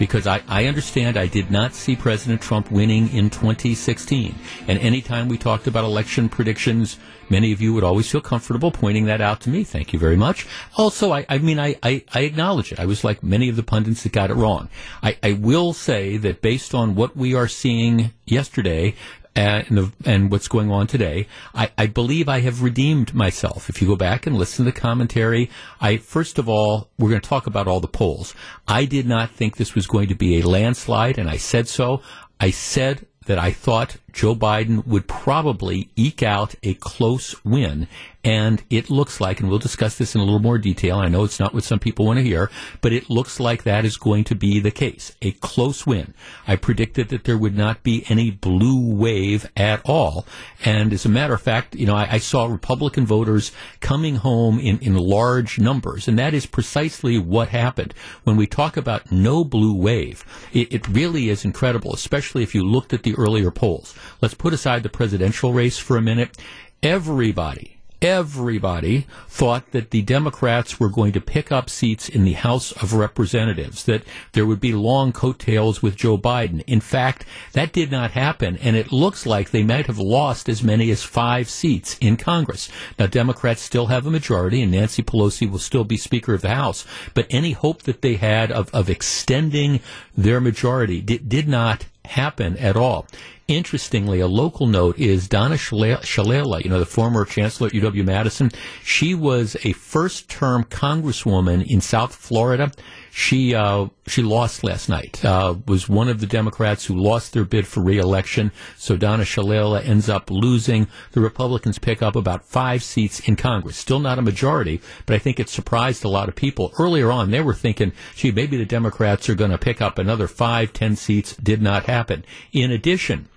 Speaker 3: because I, I understand I did not see President Trump winning in 2016. And anytime we talked about election predictions, many of you would always feel comfortable pointing that out to me. Thank you very much. Also, I, I mean, I, I, I acknowledge it. I was like many of the pundits that got it wrong. I, I will say that based on what we are seeing yesterday, and, the, and what's going on today, I, I believe I have redeemed myself. If you go back and listen to the commentary, I first of all, we're going to talk about all the polls. I did not think this was going to be a landslide, and I said so. I said that I thought Joe Biden would probably eke out a close win. And it looks like, and we'll discuss this in a little more detail. I know it's not what some people want to hear, but it looks like that is going to be the case. A close win. I predicted that there would not be any blue wave at all. And as a matter of fact, you know, I, I saw Republican voters coming home in, in large numbers. And that is precisely what happened. When we talk about no blue wave, it, it really is incredible, especially if you looked at the earlier polls. Let's put aside the presidential race for a minute. Everybody, everybody thought that the Democrats were going to pick up seats in the House of Representatives, that there would be long coattails with Joe Biden. In fact, that did not happen, and it looks like they might have lost as many as five seats in Congress. Now, Democrats still have a majority, and Nancy Pelosi will still be Speaker of the House, but any hope that they had of, of extending their majority did, did not happen at all. Interestingly, a local note is Donna Shalala, you know, the former chancellor at UW Madison. She was a first-term congresswoman in South Florida. She uh, she lost last night. Uh, was one of the Democrats who lost their bid for reelection. So Donna Shalala ends up losing. The Republicans pick up about five seats in Congress. Still not a majority, but I think it surprised a lot of people. Earlier on, they were thinking, gee, maybe the Democrats are going to pick up another five, ten seats. Did not happen. In addition,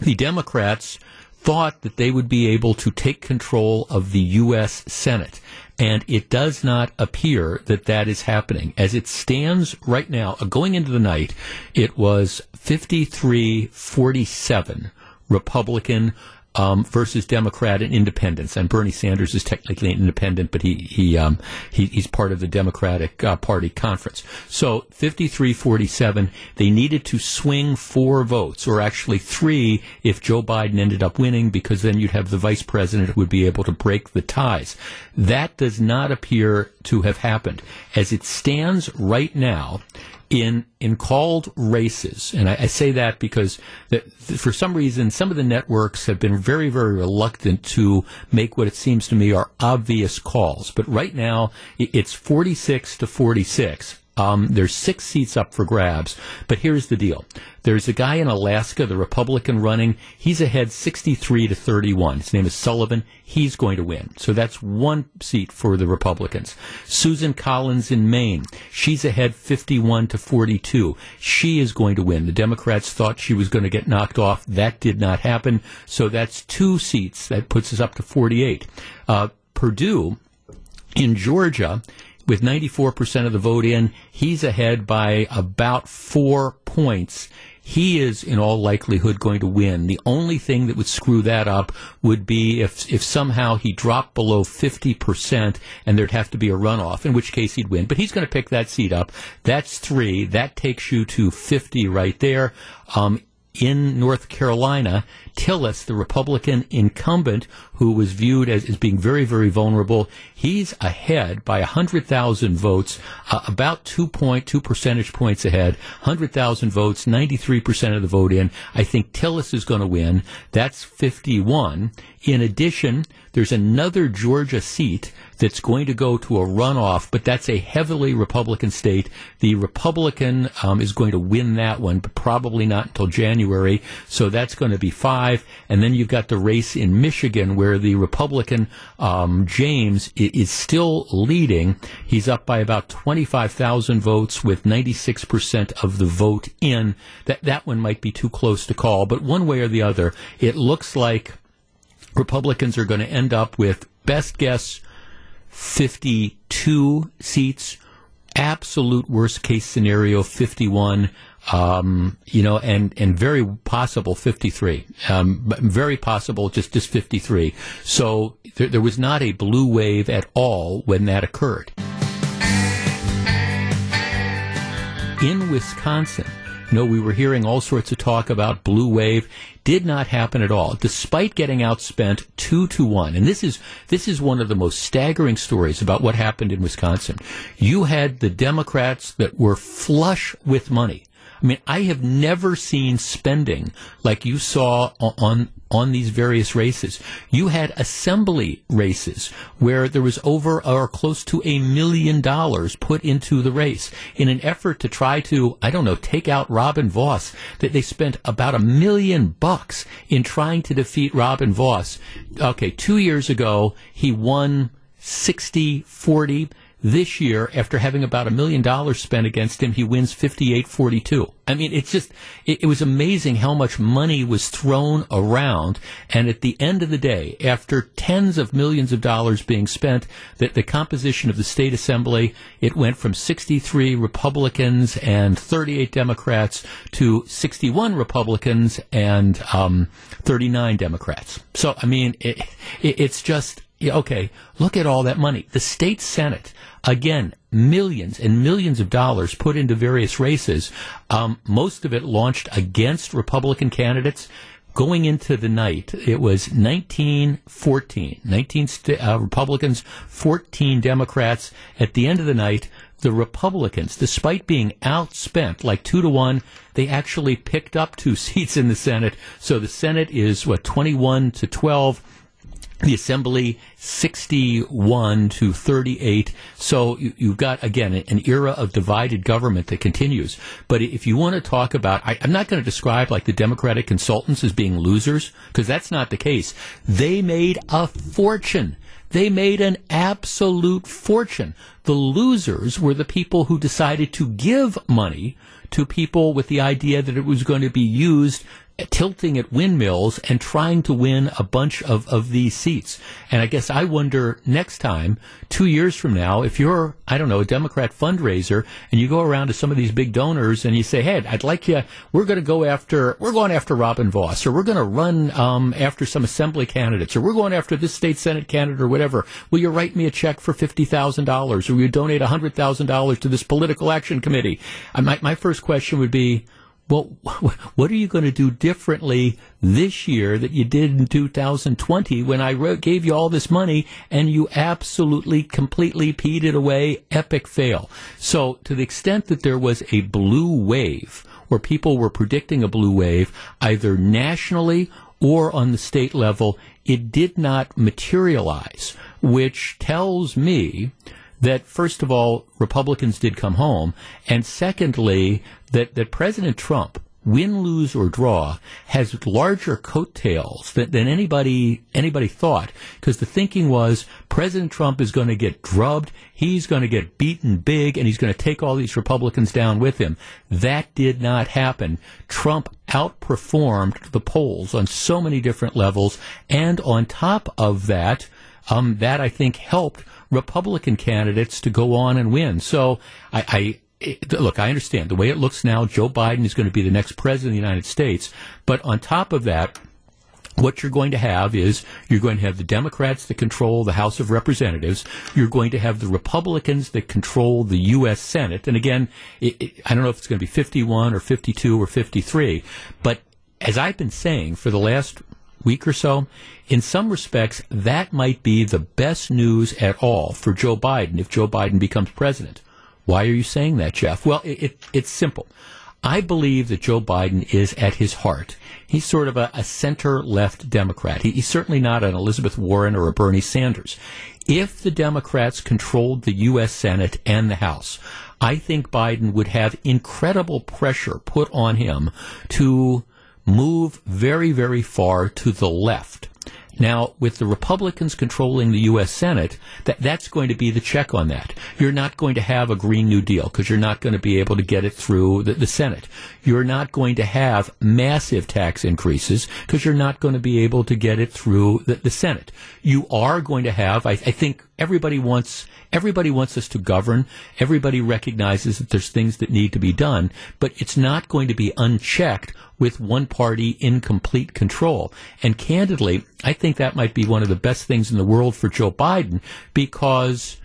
Speaker 3: the Democrats thought that they would be able to take control of the U.S. Senate. And it does not appear that that is happening. As it stands right now, uh, going into the night, it was 53 47 Republican um, versus Democrat and independents. And Bernie Sanders is technically an independent, but he he, um, he he's part of the Democratic uh, Party conference. So 53-47, they needed to swing four votes, or actually three, if Joe Biden ended up winning, because then you'd have the vice president who would be able to break the ties. That does not appear to have happened. As it stands right now, in in called races, and I, I say that because the, the, for some reason some of the networks have been very very reluctant to make what it seems to me are obvious calls. But right now it's forty six to forty six um, there's six seats up for grabs, but here's the deal. There's a guy in Alaska, the Republican running. He's ahead 63 to 31. His name is Sullivan. He's going to win. So that's one seat for the Republicans. Susan Collins in Maine. She's ahead 51 to 42. She is going to win. The Democrats thought she was going to get knocked off. That did not happen. So that's two seats. That puts us up to 48. Uh, Perdue in Georgia with 94% of the vote in, he's ahead by about four points. He is in all likelihood going to win. The only thing that would screw that up would be if if somehow he dropped below 50% and there'd have to be a runoff, in which case he'd win. But he's going to pick that seat up. That's three. That takes you to 50 right there. Um, in North Carolina, Tillis, the Republican incumbent who was viewed as, as being very, very vulnerable, he's ahead by 100,000 votes, uh, about 2.2 percentage points ahead, 100,000 votes, 93% of the vote in. I think Tillis is going to win. That's 51. In addition, there's another Georgia seat that's going to go to a runoff, but that's a heavily Republican state. The Republican um, is going to win that one, but probably not until January. So that's going to be five. And then you've got the race in Michigan where the Republican um, James is still leading. He's up by about 25,000 votes with 96% of the vote in. That, that one might be too close to call, but one way or the other, it looks like Republicans are going to end up with best guess 52 seats. Absolute worst case scenario 51. Um, you know, and, and very possible 53. Um, very possible just, just 53. So there, there was not a blue wave at all when that occurred. In Wisconsin, no, we were hearing all sorts of talk about blue wave. Did not happen at all, despite getting outspent two to one. And this is this is one of the most staggering stories about what happened in Wisconsin. You had the Democrats that were flush with money. I mean, I have never seen spending like you saw on on these various races. You had assembly races where there was over or close to a million dollars put into the race in an effort to try to, I don't know, take out Robin Vos. That they spent about a million bucks in trying to defeat Robin Vos. Okay, two years ago, he won 60 40. This year, after having about a million dollars spent against him, he wins 58 42. I mean, it's just, it, it was amazing how much money was thrown around. And at the end of the day, after tens of millions of dollars being spent, that the composition of the state assembly, it went from 63 Republicans and 38 Democrats to 61 Republicans and um, 39 Democrats. So, I mean, it, it, it's just, okay, look at all that money. The state Senate, again, millions and millions of dollars put into various races. Um, most of it launched against Republican candidates. Going into the night, it was 1914, 19 st- uh, Republicans, 14 Democrats. At the end of the night, the Republicans, despite being outspent like two to one, they actually picked up two seats in the Senate. So the Senate is what 21 to 12 the assembly 61 to 38 so you, have got again an era of divided government that continues. But if you want to talk about I, i'm not going to describe like the democratic consultants as being losers because that's not the case. They made a fortune. They made an absolute fortune. The losers were the people who decided to give money to people with the idea that it was going to be used tilting at windmills and trying to win a bunch of, of these seats. And I guess I wonder next time, two years from now, if you're, I don't know, a Democrat fundraiser and you go around to some of these big donors and you say, hey, I'd like you, we're going to go after, we're going after Robin Vos or we're going to run um, after some assembly candidates or we're going after this state senate candidate or whatever. Will you write me a check for $50,000 or will you donate $100,000 to this political action committee? I, my, my first question would be, well, what are you going to do differently this year that you did in 2020 when I wrote, gave you all this money and you absolutely, completely peed it away? Epic fail. So, to the extent that there was a blue wave, where people were predicting a blue wave, either nationally or on the state level, it did not materialize, which tells me that first of all, Republicans did come home, and secondly, that, that President Trump, win, lose, or draw, has larger coattails than, than anybody anybody thought. Because the thinking was President Trump is going to get drubbed, he's going to get beaten big, and he's going to take all these Republicans down with him. That did not happen. Trump outperformed the polls on so many different levels, and on top of that, um, that I think helped Republican candidates to go on and win. So I, I it, look, I understand the way it looks now. Joe Biden is going to be the next president of the United States, but on top of that, what you're going to have is you're going to have the Democrats that control the House of Representatives. You're going to have the Republicans that control the U.S. Senate. And again, it, it, I don't know if it's going to be 51 or 52 or 53, but as I've been saying for the last week or so, in some respects, that might be the best news at all for Joe Biden if Joe Biden becomes president. Why are you saying that, Jeff? Well, it, it, it's simple. I believe that Joe Biden is at his heart. He's sort of a, a center left Democrat. He, he's certainly not an Elizabeth Warren or a Bernie Sanders. If the Democrats controlled the U.S. Senate and the House, I think Biden would have incredible pressure put on him to move very, very far to the left. Now, with the Republicans controlling the U.S. Senate, that, that's going to be the check on that. You're not going to have a Green New Deal because you're not going to be able to get it through the, the Senate. You're not going to have massive tax increases because you're not going to be able to get it through the, the Senate. You are going to have, I, I think everybody wants Everybody wants us to govern. Everybody recognizes that there's things that need to be done, but it's not going to be unchecked with one party in complete control. And candidly, I think that might be one of the best things in the world for Joe Biden because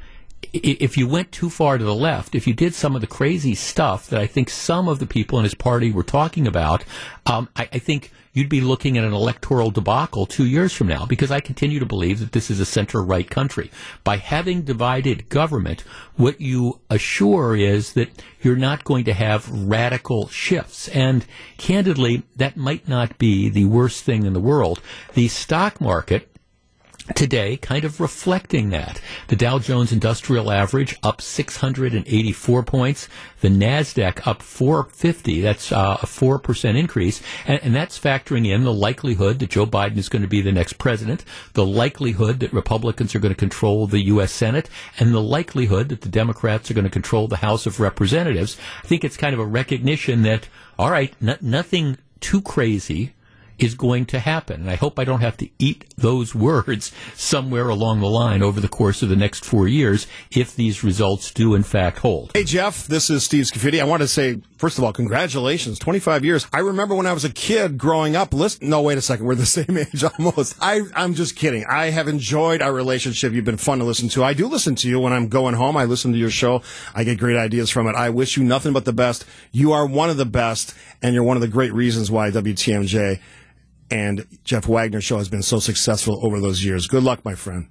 Speaker 3: if you went too far to the left, if you did some of the crazy stuff that I think some of the people in his party were talking about, um, I, I think you'd be looking at an electoral debacle two years from now because I continue to believe that this is a center right country. By having divided government, what you assure is that you're not going to have radical shifts. And candidly, that might not be the worst thing in the world. The stock market today kind of reflecting that. The Dow Jones Industrial Average up 684 points, the Nasdaq up 450. That's uh, a 4% increase, and, and, that's factoring in the likelihood that Joe Biden is going to be the next president, the likelihood that Republicans are going to control the US Senate, and the likelihood that the Democrats are going to control the House of Representatives. I think it's kind of a recognition that all right, n- nothing too crazy is going to happen. And I hope I don't have to eat those words somewhere along the line over the course of the next four years if these results do in fact hold.
Speaker 23: Hey, Jeff, this is Steve Scaffidi. I want to say, first of all, congratulations. 25 years. I remember when I was a kid growing up, listen, no, wait a second. We're the same age almost. I, I'm just kidding. I have enjoyed our relationship. You've been fun to listen to. I do listen to you when I'm going home. I listen to your show. I get great ideas from it. I wish you nothing but the best. You are one of the best, and you're one of the great reasons why WTMJ and Jeff Wagner show has been so successful over those years. Good luck, my friend.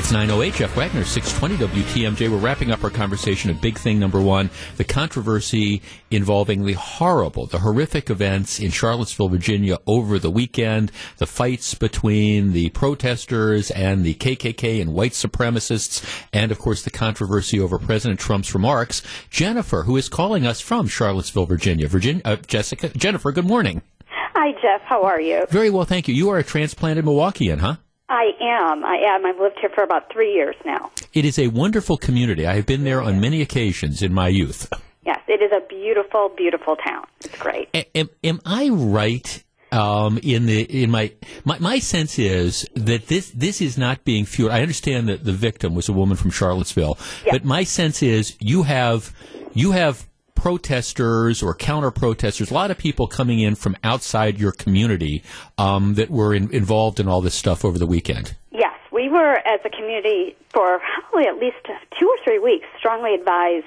Speaker 3: It's 908 Jeff Wagner, 620 WTMJ. We're wrapping up our conversation of big thing number one, the controversy involving the horrible, the horrific events in Charlottesville, Virginia over the weekend, the fights between the protesters and the KKK and white supremacists, and of course the controversy over President Trump's remarks. Jennifer, who is calling us from Charlottesville, Virginia. Virginia, uh, Jessica, Jennifer, good morning.
Speaker 24: Hi, Jeff. How are you?
Speaker 3: Very well, thank you. You are a transplanted Milwaukeean, huh?
Speaker 24: I am. I am. I've lived here for about three years now.
Speaker 3: It is a wonderful community. I have been there on many occasions in my youth.
Speaker 24: Yes, it is a beautiful, beautiful town. It's great.
Speaker 3: Am, am I right um, in the in my, my my sense is that this this is not being fueled. I understand that the victim was a woman from Charlottesville, but my sense is you have you have protesters or counter protesters, a lot of people coming in from outside your community um, that were in, involved in all this stuff over the weekend.
Speaker 24: Yes, we were as a community for probably at least two or three weeks strongly advised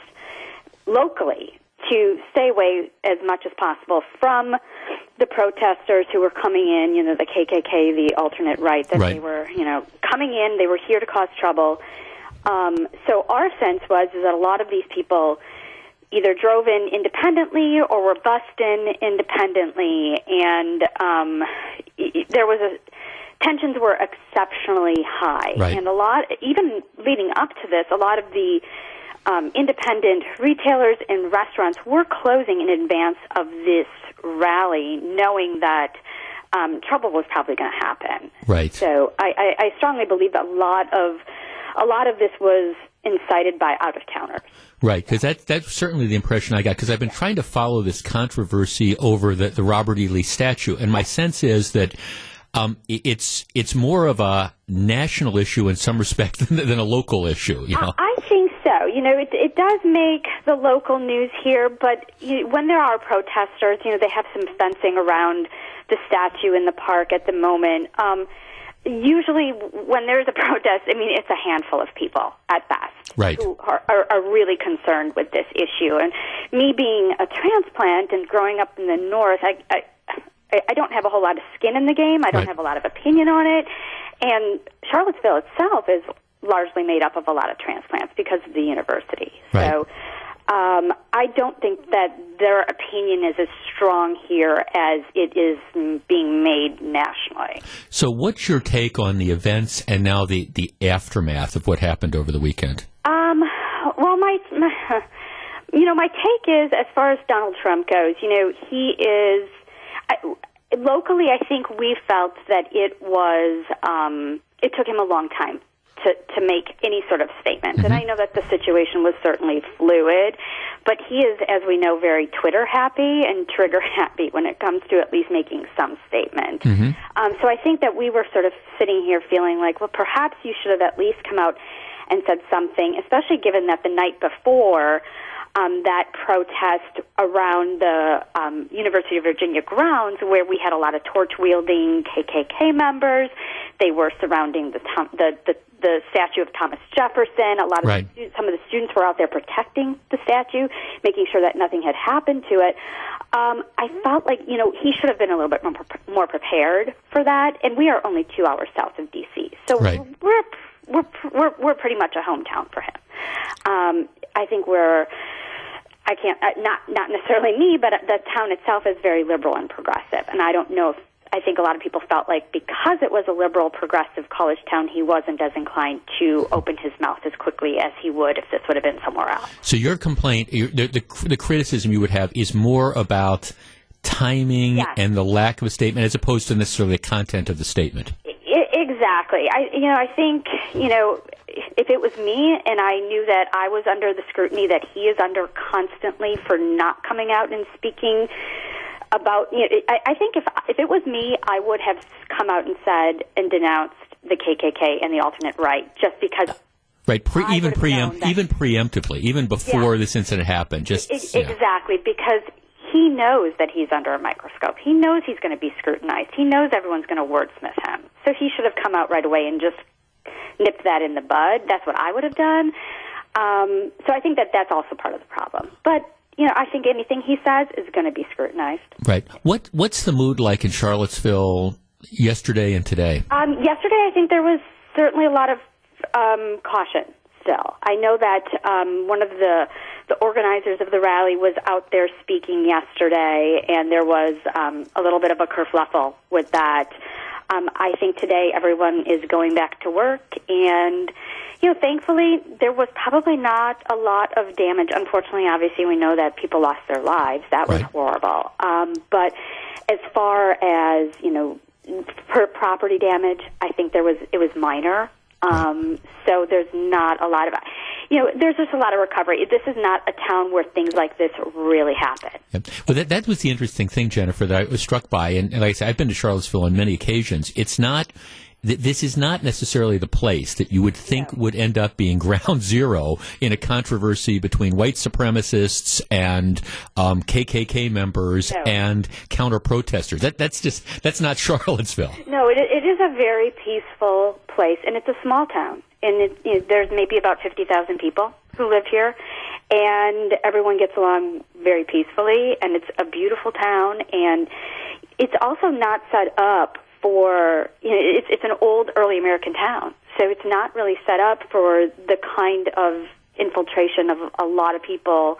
Speaker 24: locally to stay away as much as possible from the protesters who were coming in, you know, the KKK, the alternate right, that
Speaker 3: right.
Speaker 24: they were, you know, coming in, they were here to cause trouble. Um, so our sense was is that a lot of these people either drove in independently or were bussed in independently, and um, there was a tensions were exceptionally high,
Speaker 3: right.
Speaker 24: and a lot even leading up to this, a lot of the um, independent retailers and restaurants were closing in advance of this rally, knowing that. Um, trouble was probably going to happen.
Speaker 3: Right.
Speaker 24: So I, I, I strongly believe that a lot of a lot of this was incited by out of towners.
Speaker 3: Right, because that, that's certainly the impression I got, because I've been trying to follow this controversy over the, the Robert E. Lee statue, and my sense is that um, it's it's more of a national issue in some respect than, than a local issue. You know,
Speaker 24: I think so. You know, it, it does make the local news here, but you, when there are protesters, you know, they have some fencing around the statue in the park at the moment. Um, usually when there's a protest, I mean, it's a handful of people at best
Speaker 3: right.
Speaker 24: who are, are, are really concerned with this issue. And me being a transplant and growing up in the North, I, I, I don't have a whole lot of skin in the game. I don't
Speaker 3: Right.
Speaker 24: have a lot of opinion on it. And Charlottesville itself is largely made up of a lot of transplants because of the university.
Speaker 3: Right.
Speaker 24: So um, I don't think that their opinion is as strong here as it is being made nationally.
Speaker 3: so what's your take on the events and now the, the aftermath of what happened over the weekend?
Speaker 24: Um, well, my, my, you know, my take is as far as Donald Trump goes, you know, he is. I, locally, I think we felt that it was. Um, it took him a long time to to make any sort of statement, and I know that the situation was certainly fluid, but he is, as we know, very Twitter happy and trigger happy when it comes to at least making some statement. Um, so I think that we were sort of sitting here feeling like, well, perhaps you should have at least come out and said something, especially given that the night before um, that protest around the um, University of Virginia grounds, where we had a lot of torch wielding KKK members. They were surrounding the Tom, the, the the statue of Thomas Jefferson. A lot of
Speaker 3: Right.
Speaker 24: some of the students were out there protecting the statue, making sure that nothing had happened to it. Um, I felt like you know he should have been a little bit more, pre- more prepared for that. And we are only two hours south of DC, so
Speaker 3: Right.
Speaker 24: we're we're we're we're pretty much a hometown for him. Um, I think we're. I can't uh, not not necessarily me, but the town itself is very liberal and progressive, and I don't know if I think a lot of people felt like because it was a liberal progressive college town, he wasn't as inclined to open his mouth as quickly as he would if this would have been somewhere else.
Speaker 3: So your complaint, your, the, the the criticism you would have is more about timing
Speaker 24: Yes.
Speaker 3: and the lack of a statement, as opposed to necessarily the content of the statement.
Speaker 24: Exactly. I you know I think you know if it was me and I knew that I was under the scrutiny that he is under constantly for not coming out and speaking about you know, I, I think if if it was me I would have come out and said and denounced the KKK and the alternate right just because
Speaker 3: Right, pre- even preempt, even preemptively, even before this incident happened. Just
Speaker 24: I-
Speaker 3: yeah.
Speaker 24: exactly because he knows that he's under a microscope. He knows he's going to be scrutinized. He knows everyone's going to wordsmith him. So he should have come out right away and just nipped that in the bud. That's what I would have done. Um, so I think that that's also part of the problem. But you know, I think anything he says is going to be scrutinized.
Speaker 3: right. What what's the mood like in Charlottesville yesterday and today?
Speaker 24: Um, yesterday, I think there was certainly a lot of um, caution. Still, I know that um, one of the the organizers of the rally was out there speaking yesterday, and there was um, a little bit of a kerfluffle with that. Um, I think today everyone is going back to work, and you know, thankfully there was probably not a lot of damage. Unfortunately, obviously, we know that people lost their lives. That was horrible. Um, but as far as you know, per property damage, I think there was it was minor. Um, so there's not a lot of, you know, there's just a lot of recovery. This is not a town where things like this really happen.
Speaker 3: Yep. Well, that, that was the interesting thing, Jennifer, that I was struck by. And, and like I said, I've been to Charlottesville on many occasions. It's not, this is not necessarily the place that you would think would end up being ground zero in a controversy between white supremacists and um, KKK members
Speaker 24: No.
Speaker 3: and counter protesters. That, that's just, that's not Charlottesville.
Speaker 24: No, it, it is a very peaceful place, and it's a small town. And it, you know, there's maybe about 50,000 people who live here, and everyone gets along very peacefully, and it's a beautiful town, and it's also not set up for, you know, it's, it's an old early American town, so it's not really set up for the kind of infiltration of a lot of people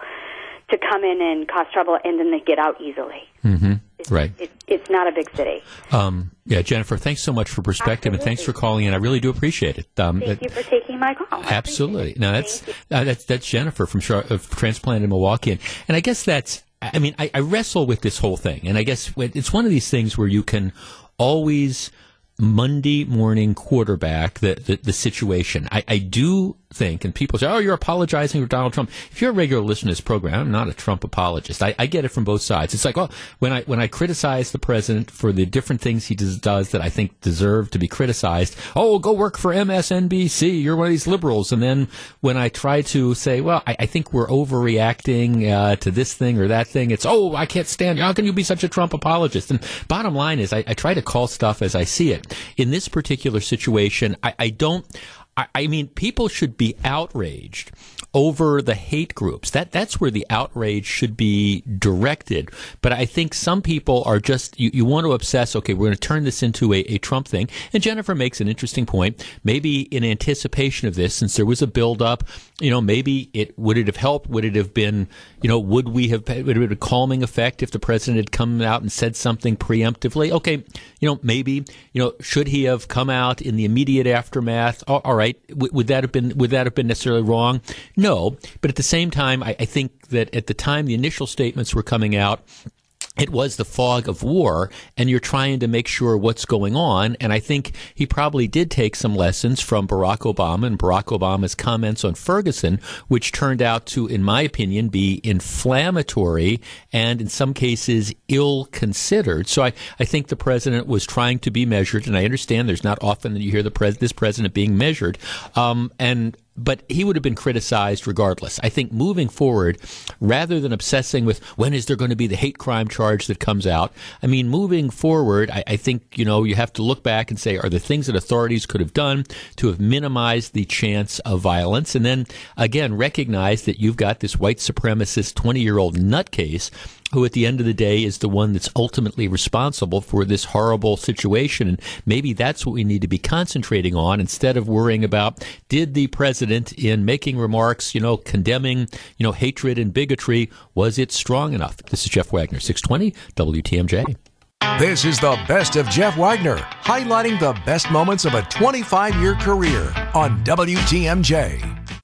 Speaker 24: to come in and cause trouble and then they get out easily. Mm-hmm.
Speaker 3: Hmm Right.
Speaker 24: It, it's not a big city.
Speaker 3: Um, yeah, Jennifer, thanks so much for perspective and thanks for calling in. I really do appreciate it. Um,
Speaker 24: Thank
Speaker 3: it-
Speaker 24: you for taking my call.
Speaker 3: Absolutely. Now that's uh, that's that's Jennifer from Char- of Transplant in Milwaukee, and, and I guess that's. I mean, I, I wrestle with this whole thing, and I guess it's one of these things where you can always Monday morning quarterback the, the, the situation. I, I do think, and people say, oh, you're apologizing for Donald Trump. If you're a regular listener to this program, I'm not a Trump apologist. I, I get it from both sides. It's like, well, when I when I criticize the president for the different things he does, does that I think deserve to be criticized, oh, go work for MSNBC. You're one of these liberals. And then when I try to say, well, I, I think we're overreacting uh, to this thing or that thing, it's, oh, I can't stand. you. How can you be such a Trump apologist? And bottom line is, I, I try to call stuff as I see it. In this particular situation, I, I don't. I, I mean, people should be outraged over the hate groups. That that's where the outrage should be directed. But I think some people are just you, you want to obsess. Okay, we're going to turn this into a, a Trump thing. And Jennifer makes an interesting point. Maybe in anticipation of this, since there was a buildup, you know, maybe it would it have helped? Would it have been, you know, would we have would it have been a calming effect if the president had come out and said something preemptively? Okay, you know, maybe you know, should he have come out in the immediate aftermath? All- all right, w- would that have been would that have been necessarily wrong? But at the same time, I, I think that at the time the initial statements were coming out, it was the fog of war, and you're trying to make sure what's going on. And I think he probably did take some lessons from Barack Obama and Barack Obama's comments on Ferguson, which turned out to, in my opinion, be inflammatory and in some cases ill considered. So I, I think the president was trying to be measured, and I understand there's not often that you hear the pres- this president being measured. Um, and but he would have been criticized regardless. I think moving forward, rather than obsessing with when is there going to be the hate crime charge that comes out, I mean, moving forward, I, I think, you know, you have to look back and say, are there things that authorities could have done to have minimized the chance of violence? And then again, recognize that you've got this white supremacist 20 year old nutcase who at the end of the day is the one that's ultimately responsible for this horrible situation. And maybe that's what we need to be concentrating on instead of worrying about did the president in making remarks, you know, condemning, you know, hatred and bigotry, was it strong enough? This is Jeff Wagner, 620 WTMJ.
Speaker 2: This is the best of Jeff Wagner, highlighting the best moments of a 25 year career on WTMJ.